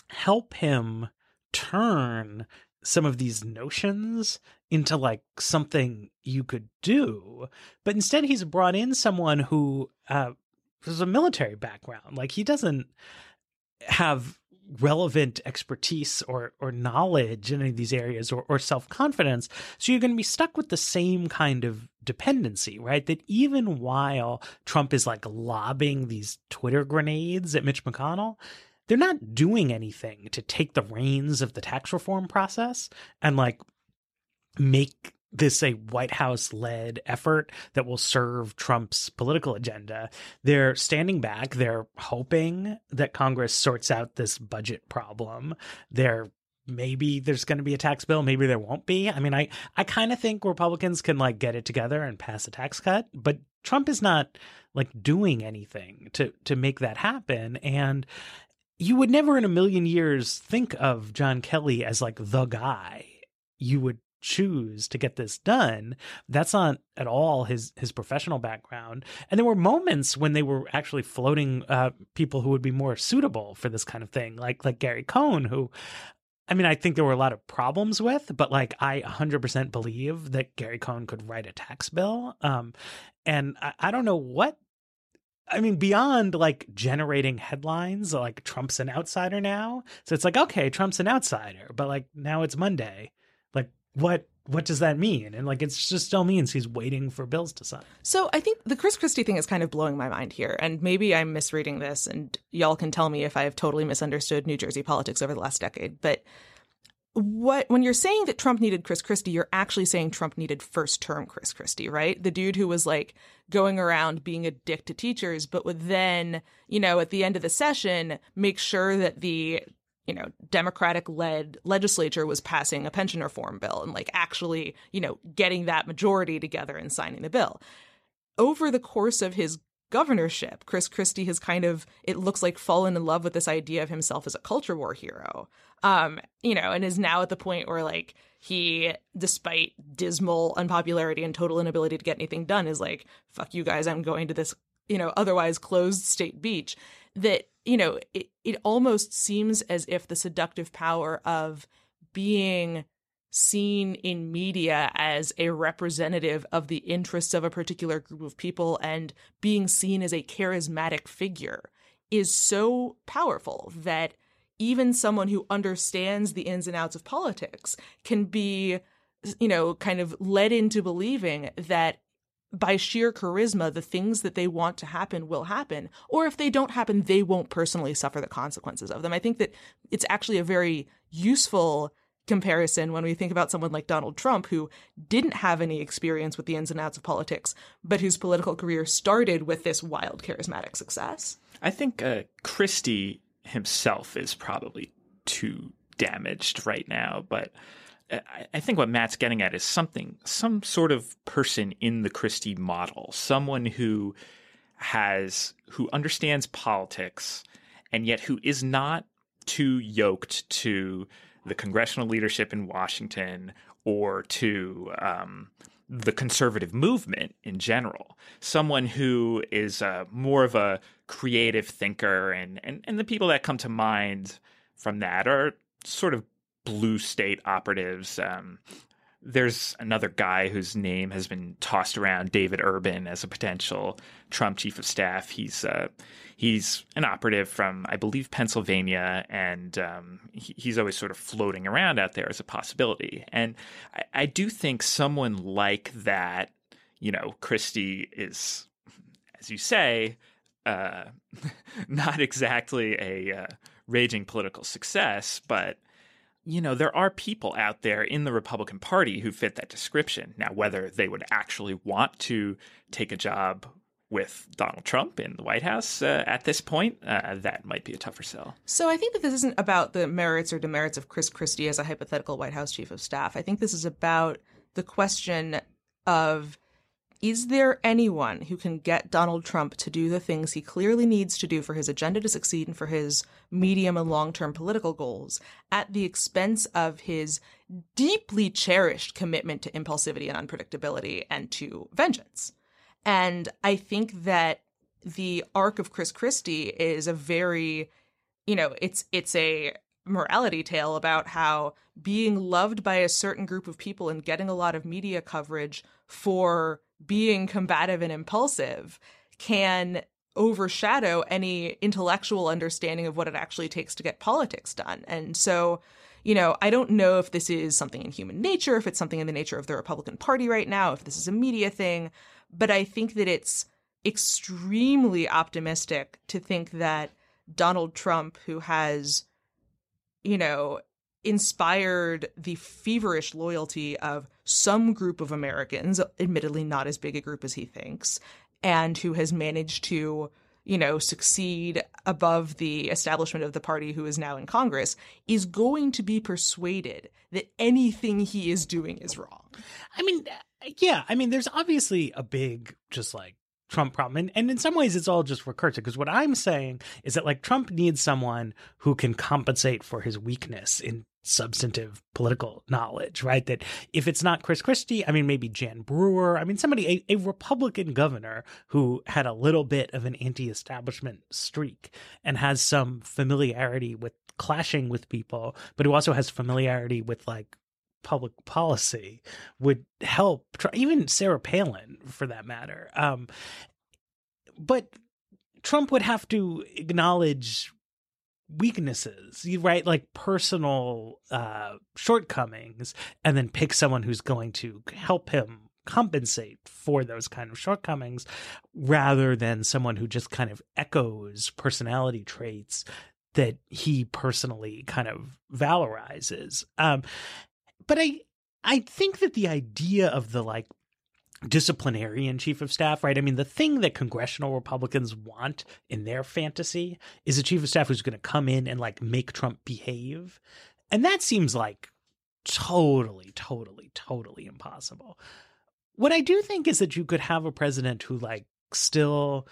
help him turn some of these notions into like something you could do. But instead, he's brought in someone who uh, has a military background. Like he doesn't have relevant expertise or or knowledge in any of these areas or, or self-confidence so you're going to be stuck with the same kind of dependency right? That even while trump is like lobbing these twitter grenades at mitch mcconnell they're not doing anything to take the reins of the tax reform process and like make this a White House led effort that will serve Trump's political agenda. They're standing back. They're hoping that Congress sorts out this budget problem. They're maybe there's going to be a tax bill maybe there won't be i mean i i kind of think republicans can like get it together and pass a tax cut but trump is not like doing anything to to make that happen and you would never in a million years think of John Kelly as like the guy you would choose to get this done. That's not at all his his professional background. And there were moments when they were actually floating uh, people who would be more suitable for this kind of thing, like like Gary Cohn, who I mean, I think there were a lot of problems with, but like I 100% believe that Gary Cohn could write a tax bill. Um, and I, I don't know what I mean, beyond like generating headlines, like Trump's an outsider now. So it's like, okay, Trump's an outsider, but like now it's Monday. Like, what what does that mean? And like, it just still means he's waiting for bills to sign. So I think the Chris Christie thing is kind of blowing my mind here. And maybe I'm misreading this, and y'all can tell me if I have totally misunderstood New Jersey politics over the last decade. But what when you're saying that Trump needed Chris Christie, you're actually saying Trump needed first term Chris Christie, right? The dude who was like going around being a dick to teachers, but would then, you know, at the end of the session, make sure that the you know, Democratic led legislature was passing a pension reform bill and like actually, you know, getting that majority together and signing the bill. Over the course of his governorship, Chris Christie has kind of, it looks like, fallen in love with this idea of himself as a culture war hero um, you know, and is now at the point where like he, despite dismal unpopularity and total inability to get anything done, is like, fuck you guys, I'm going to this, you know, otherwise closed state beach. That, you know, it, it almost seems as if the seductive power of being seen in media as a representative of the interests of a particular group of people and being seen as a charismatic figure is so powerful that even someone who understands the ins and outs of politics can be, you know, kind of led into believing that by sheer charisma, the things that they want to happen will happen. Or if they don't happen, they won't personally suffer the consequences of them. I think that it's actually a very useful comparison when we think about someone like Donald Trump, who didn't have any experience with the ins and outs of politics, but whose political career started with this wild, charismatic success. I think uh, Christie himself is probably too damaged right now. But I think what Matt's getting at is something, some sort of person in the Christie model, someone who has, who understands politics and yet who is not too yoked to the congressional leadership in Washington or to um, the conservative movement in general. Someone who is uh, more of a creative thinker, and, and and the people that come to mind from that are sort of blue state operatives. Um, there's another guy whose name has been tossed around, David Urban, as a potential Trump chief of staff. He's uh, he's an operative from, I believe, Pennsylvania, and um, he, he's always sort of floating around out there as a possibility. And I, I do think someone like that, you know, Christie is, as you say, uh, not exactly a uh, raging political success, but you know, there are people out there in the Republican Party who fit that description. Now, whether they would actually want to take a job with Donald Trump in the White House uh, at this point, uh, that might be a tougher sell. So I think that this isn't about the merits or demerits of Chris Christie as a hypothetical White House chief of staff. I think this is about the question of is there anyone who can get Donald Trump to do the things he clearly needs to do for his agenda to succeed and for his medium and long term political goals at the expense of his deeply cherished commitment to impulsivity and unpredictability and to vengeance? And I think that the arc of Chris Christie is a very, you know, it's it's a morality tale about how being loved by a certain group of people and getting a lot of media coverage for being combative and impulsive can overshadow any intellectual understanding of what it actually takes to get politics done. And so, you know, I don't know if this is something in human nature, if it's something in the nature of the Republican Party right now, if this is a media thing, but I think that it's extremely optimistic to think that Donald Trump, who has, you know, inspired the feverish loyalty of some group of Americans, admittedly not as big a group as he thinks, and who has managed to, you know, succeed above the establishment of the party who is now in Congress, is going to be persuaded that anything he is doing is wrong. I mean, yeah, I mean, there's obviously a big, just like, Trump problem. And, and in some ways, it's all just recursive because what I'm saying is that like Trump needs someone who can compensate for his weakness in substantive political knowledge, right? That if it's not Chris Christie, I mean, maybe Jan Brewer, I mean, somebody, a, a Republican governor who had a little bit of an anti establishment streak and has some familiarity with clashing with people, but who also has familiarity with like public policy would help even Sarah Palin for that matter. Um, but Trump would have to acknowledge weaknesses, right? Like personal uh, shortcomings, and then pick someone who's going to help him compensate for those kind of shortcomings rather than someone who just kind of echoes personality traits that he personally kind of valorizes. Um, but I I think that the idea of the like disciplinarian chief of staff, right? I mean, the thing that congressional Republicans want in their fantasy is a chief of staff who's going to come in and like make Trump behave. And that seems like totally, totally, totally impossible. What I do think is that you could have a president who like still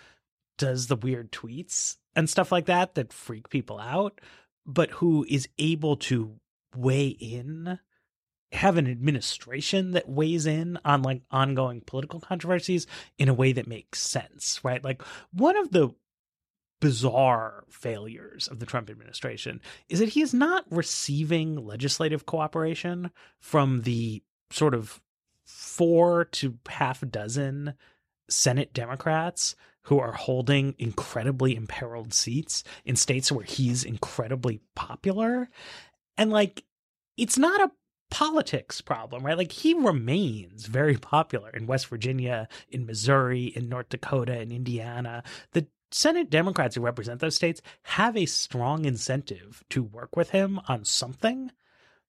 does the weird tweets and stuff like that that freak people out, but who is able to weigh in have an administration that weighs in on like ongoing political controversies in a way that makes sense, right? Like one of the bizarre failures of the Trump administration is that he is not receiving legislative cooperation from the sort of four to half dozen Senate Democrats who are holding incredibly imperiled seats in states where he's incredibly popular. And like, it's not a politics problem, right? Like he remains very popular in West Virginia, in Missouri, in North Dakota, in Indiana. The Senate Democrats who represent those states have a strong incentive to work with him on something,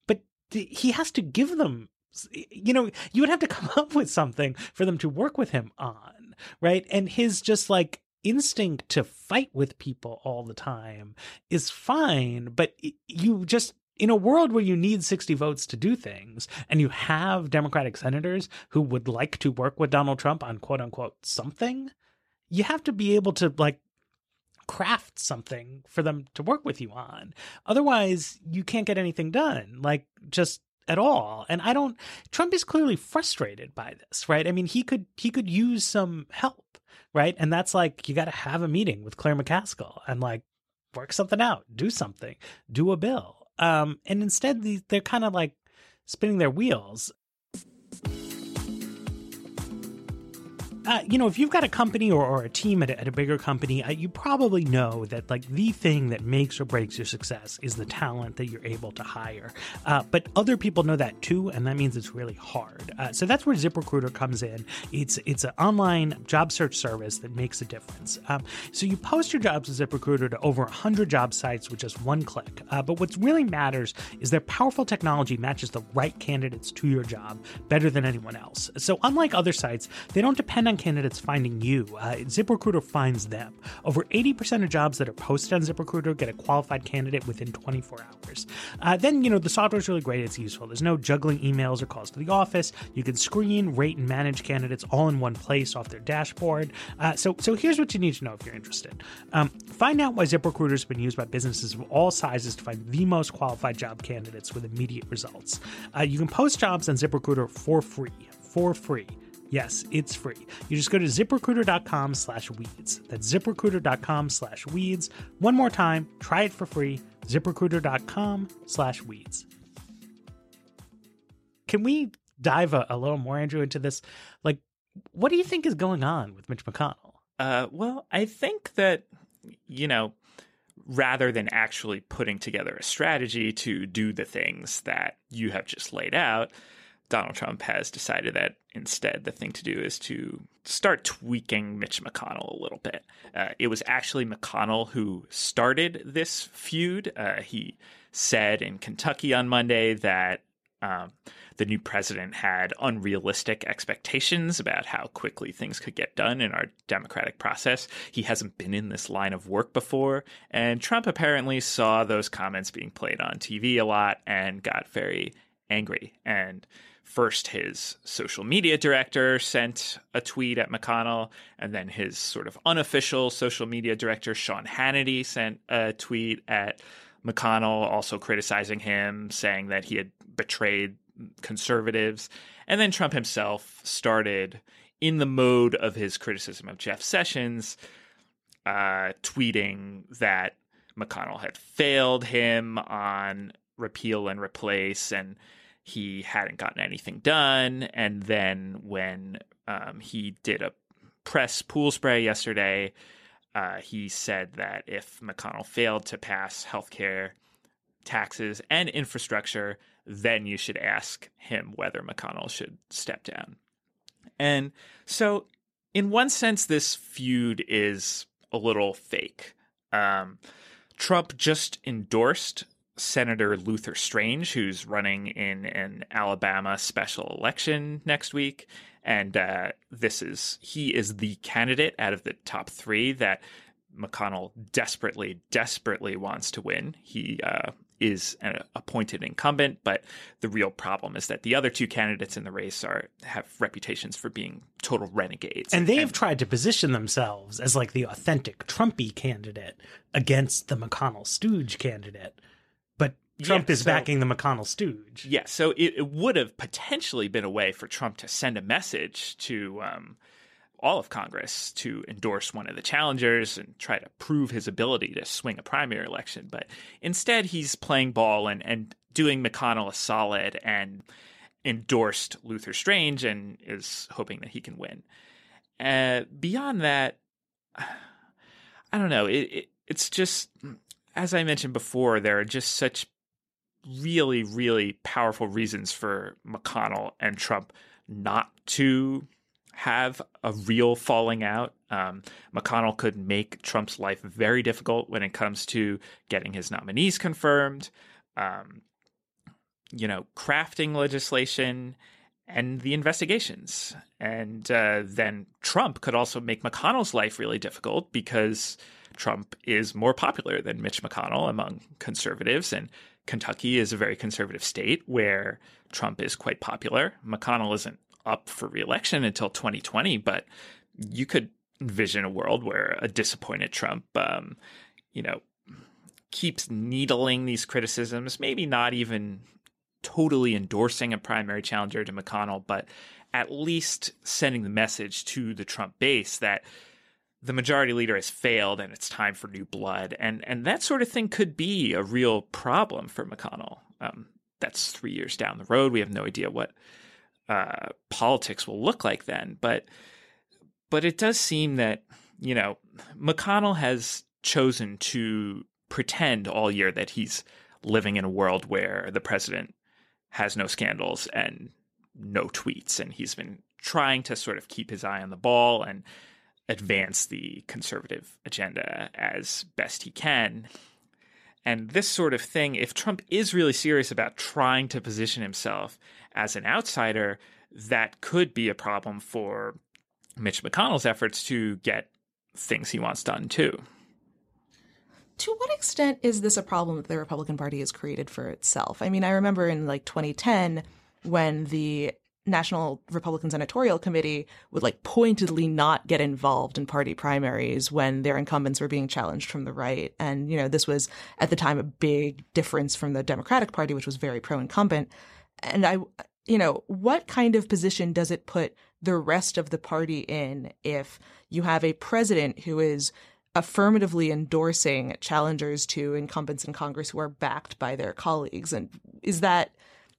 but he has to give them you know, you would have to come up with something for them to work with him on, right? And his just like instinct to fight with people all the time is fine, but you just in a world where you need 60 votes to do things and you have Democratic senators who would like to work with Donald Trump on quote unquote something, you have to be able to like craft something for them to work with you on. Otherwise, you can't get anything done, like just at all. And I don't Trump is clearly frustrated by this, right? I mean, he could he could use some help, right? And that's like you got to have a meeting with Claire McCaskill and like work something out, do something, do a bill um, and instead they're kind of like spinning their wheels. Uh, you know, if you've got a company or, or a team at a, at a bigger company, uh, you probably know that like the thing that makes or breaks your success is the talent that you're able to hire. Uh, but other people know that too, and that means it's really hard. Uh, so that's where ZipRecruiter comes in. It's it's an online job search service that makes a difference. Um, so you post your jobs with ZipRecruiter to over 100 job sites with just one click. Uh, but what really matters is their powerful technology matches the right candidates to your job better than anyone else. So unlike other sites, they don't depend on candidates finding you. Uh, ZipRecruiter finds them. Over 80% of jobs that are posted on ZipRecruiter get a qualified candidate within 24 hours. Uh, then, you know, the software is really great. It's useful. There's no juggling emails or calls to the office. You can screen, rate, and manage candidates all in one place off their dashboard. Uh, so, so here's what you need to know if you're interested. Um, find out why ZipRecruiter has been used by businesses of all sizes to find the most qualified job candidates with immediate results. Uh, you can post jobs on ZipRecruiter for free. For free. Yes, it's free. You just go to ziprecruiter.com slash weeds. That's ziprecruiter.com slash weeds. One more time, try it for free. ziprecruiter.com slash weeds. Can we dive a, a, little more, Andrew, into this? Like, what do you think is going on with Mitch McConnell? Uh, well, I think that, you know, rather than actually putting together a strategy to do the things that you have just laid out, Donald Trump has decided that instead the thing to do is to start tweaking Mitch McConnell a little bit. Uh, it was actually McConnell who started this feud. Uh, he said in Kentucky on Monday that um, the new president had unrealistic expectations about how quickly things could get done in our democratic process. He hasn't been in this line of work before. And Trump apparently saw those comments being played on TV a lot and got very angry. And first his social media director sent a tweet at McConnell, and then his sort of unofficial social media director, Sean Hannity, sent a tweet at McConnell, also criticizing him, saying that he had betrayed conservatives. And then Trump himself started in the mode of his criticism of Jeff Sessions, uh, tweeting that McConnell had failed him on repeal and replace and he hadn't gotten anything done. And then when um, he did a press pool spray yesterday, uh, he said that if McConnell failed to pass healthcare, taxes, and infrastructure, then you should ask him whether McConnell should step down. And so, in one sense, this feud is a little fake. Um, Trump just endorsed Senator Luther Strange, who's running in an Alabama special election next week. And uh, this is, he is the candidate out of the top three that McConnell desperately, desperately wants to win. He uh, is an appointed incumbent, but the real problem is that the other two candidates in the race are have reputations for being total renegades. And they have tried to position themselves as like the authentic Trumpy candidate against the McConnell stooge candidate. Trump yeah, is so, backing the McConnell stooge. Yeah, so it, it, would have potentially been a way for Trump to send a message to um, all of Congress to endorse one of the challengers and try to prove his ability to swing a primary election. But instead, he's playing ball and, and doing McConnell a solid and endorsed Luther Strange and is hoping that he can win. Uh, beyond that, I don't know. It, it, it's just, as I mentioned before, there are just such really, really powerful reasons for McConnell and Trump not to have a real falling out. Um, McConnell could make Trump's life very difficult when it comes to getting his nominees confirmed, um, you know, crafting legislation and the investigations. And uh, then Trump could also make McConnell's life really difficult because Trump is more popular than Mitch McConnell among conservatives. And Kentucky is a very conservative state where Trump is quite popular. McConnell isn't up for reelection until 2020, but you could envision a world where a disappointed Trump, um, you know, keeps needling these criticisms, maybe not even totally endorsing a primary challenger to McConnell, but at least sending the message to the Trump base that the majority leader has failed and it's time for new blood. And and that sort of thing could be a real problem for McConnell. Um, that's three years down the road. We have no idea what uh, politics will look like then. But but it does seem that, you know, McConnell has chosen to pretend all year that he's living in a world where the president has no scandals and no tweets. And he's been trying to sort of keep his eye on the ball and advance the conservative agenda as best he can. And this sort of thing, if Trump is really serious about trying to position himself as an outsider, that could be a problem for Mitch McConnell's efforts to get things he wants done too. To what extent is this a problem that the Republican Party has created for itself? I mean, I remember in like 2010 when the National Republican Senatorial Committee would like pointedly not get involved in party primaries when their incumbents were being challenged from the right. And, you know, this was at the time a big difference from the Democratic Party, which was very pro incumbent. And I, you know, what kind of position does it put the rest of the party in if you have a president who is affirmatively endorsing challengers to incumbents in Congress who are backed by their colleagues? And is that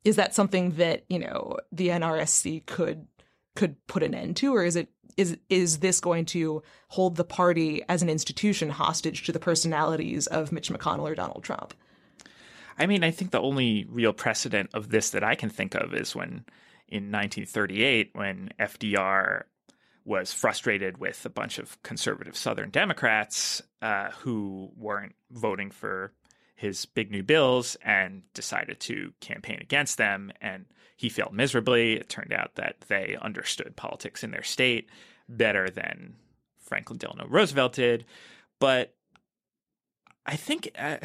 is that something that you know the NRSC could could put an end to, or is it is is this going to hold the party as an institution hostage to the personalities of Mitch McConnell or Donald Trump? I mean, I think the only real precedent of this that I can think of is when in 1938, when FDR was frustrated with a bunch of conservative Southern Democrats uh, who weren't voting for his big new bills and decided to campaign against them. And he failed miserably. It turned out that they understood politics in their state better than Franklin Delano Roosevelt did. But I think uh,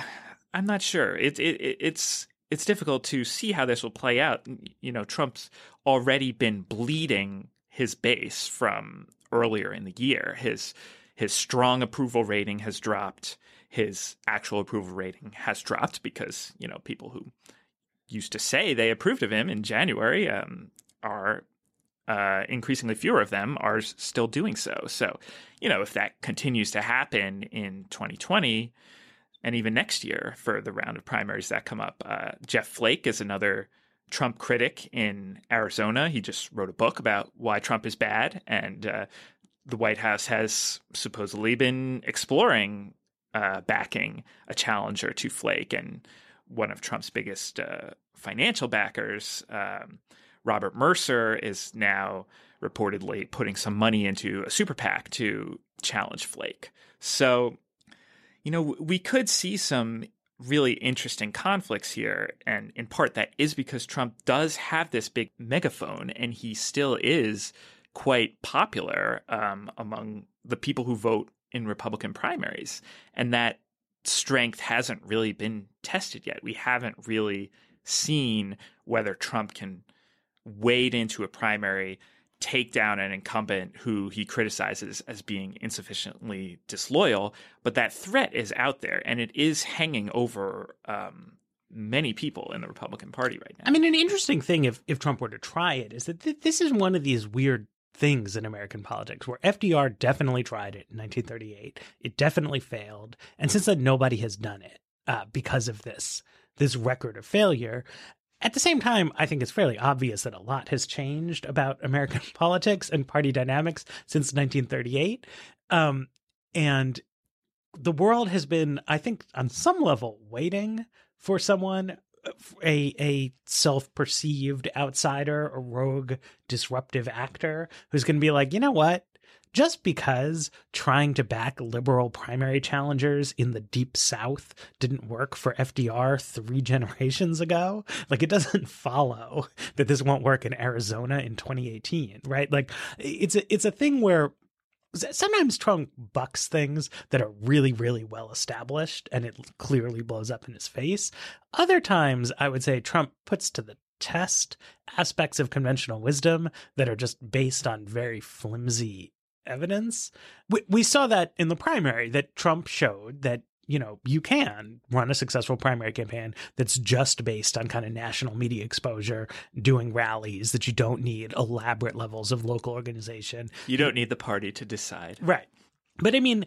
I'm not sure. It, it, it's it's difficult to see how this will play out. You know, Trump's already been bleeding his base from earlier in the year. His his strong approval rating has dropped his actual approval rating has dropped because you know people who used to say they approved of him in January um, are uh, increasingly fewer of them are still doing so. So, you know, if that continues to happen in 2020 and even next year for the round of primaries that come up, uh, Jeff Flake is another Trump critic in Arizona. He just wrote a book about why Trump is bad, and uh, the White House has supposedly been exploring uh, backing a challenger to Flake. And one of Trump's biggest uh, financial backers, um, Robert Mercer, is now reportedly putting some money into a super PAC to challenge Flake. So, you know, we could see some really interesting conflicts here. And in part, that is because Trump does have this big megaphone and he still is quite popular um, among the people who vote in Republican primaries. And that strength hasn't really been tested yet. We haven't really seen whether Trump can wade into a primary, take down an incumbent who he criticizes as being insufficiently disloyal. But that threat is out there and it is hanging over um, many people in the Republican Party right now. I mean, an interesting thing if, if Trump were to try it is that th- this is one of these weird things in American politics where FDR definitely tried it in 1938. It definitely failed. And since then, nobody has done it uh, because of this, this record of failure. At the same time, I think it's fairly obvious that a lot has changed about American politics and party dynamics since 1938. Um, and the world has been, I think, on some level, waiting for someone a a self-perceived outsider, a rogue, disruptive actor who's going to be like, you know what? Just because trying to back liberal primary challengers in the deep south didn't work for FDR three generations ago, like it doesn't follow that this won't work in Arizona in 2018, right? Like it's a, it's a thing where sometimes Trump bucks things that are really, really well established and it clearly blows up in his face. Other times, I would say Trump puts to the test aspects of conventional wisdom that are just based on very flimsy evidence. We, we saw that in the primary that Trump showed that you know, you can run a successful primary campaign that's just based on kind of national media exposure, doing rallies that you don't need elaborate levels of local organization. You don't need the party to decide. Right. But I mean,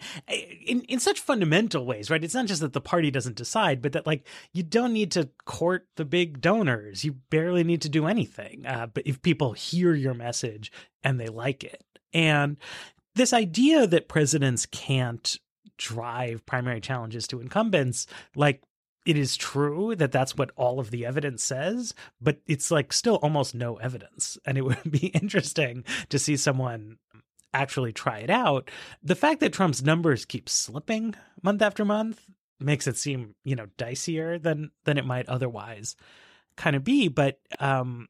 in, in such fundamental ways, right? It's not just that the party doesn't decide, but that like you don't need to court the big donors. You barely need to do anything. Uh, but if people hear your message and they like it, and this idea that presidents can't drive primary challenges to incumbents, like it is true that that's what all of the evidence says, but it's like still almost no evidence. And it would be interesting to see someone actually try it out. The fact that Trump's numbers keep slipping month after month makes it seem, you know, dicier than than it might otherwise kind of be, but um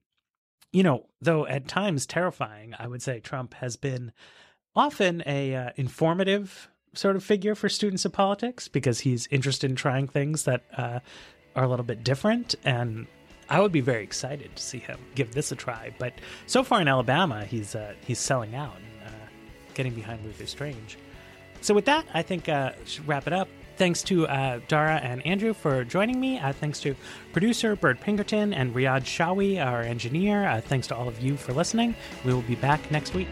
you know, though at times terrifying, I would say Trump has been often a uh, informative sort of figure for students of politics because he's interested in trying things that uh, are a little bit different and I would be very excited to see him give this a try. But so far in Alabama, he's uh, he's selling out and uh, getting behind Luther Strange. So with that, I think uh, should wrap it up. Thanks to uh, Dara and Andrew for joining me. Uh, thanks to producer Bird Pinkerton and Riyadh Shawi, our engineer. Uh, thanks to all of you for listening. We will be back next week.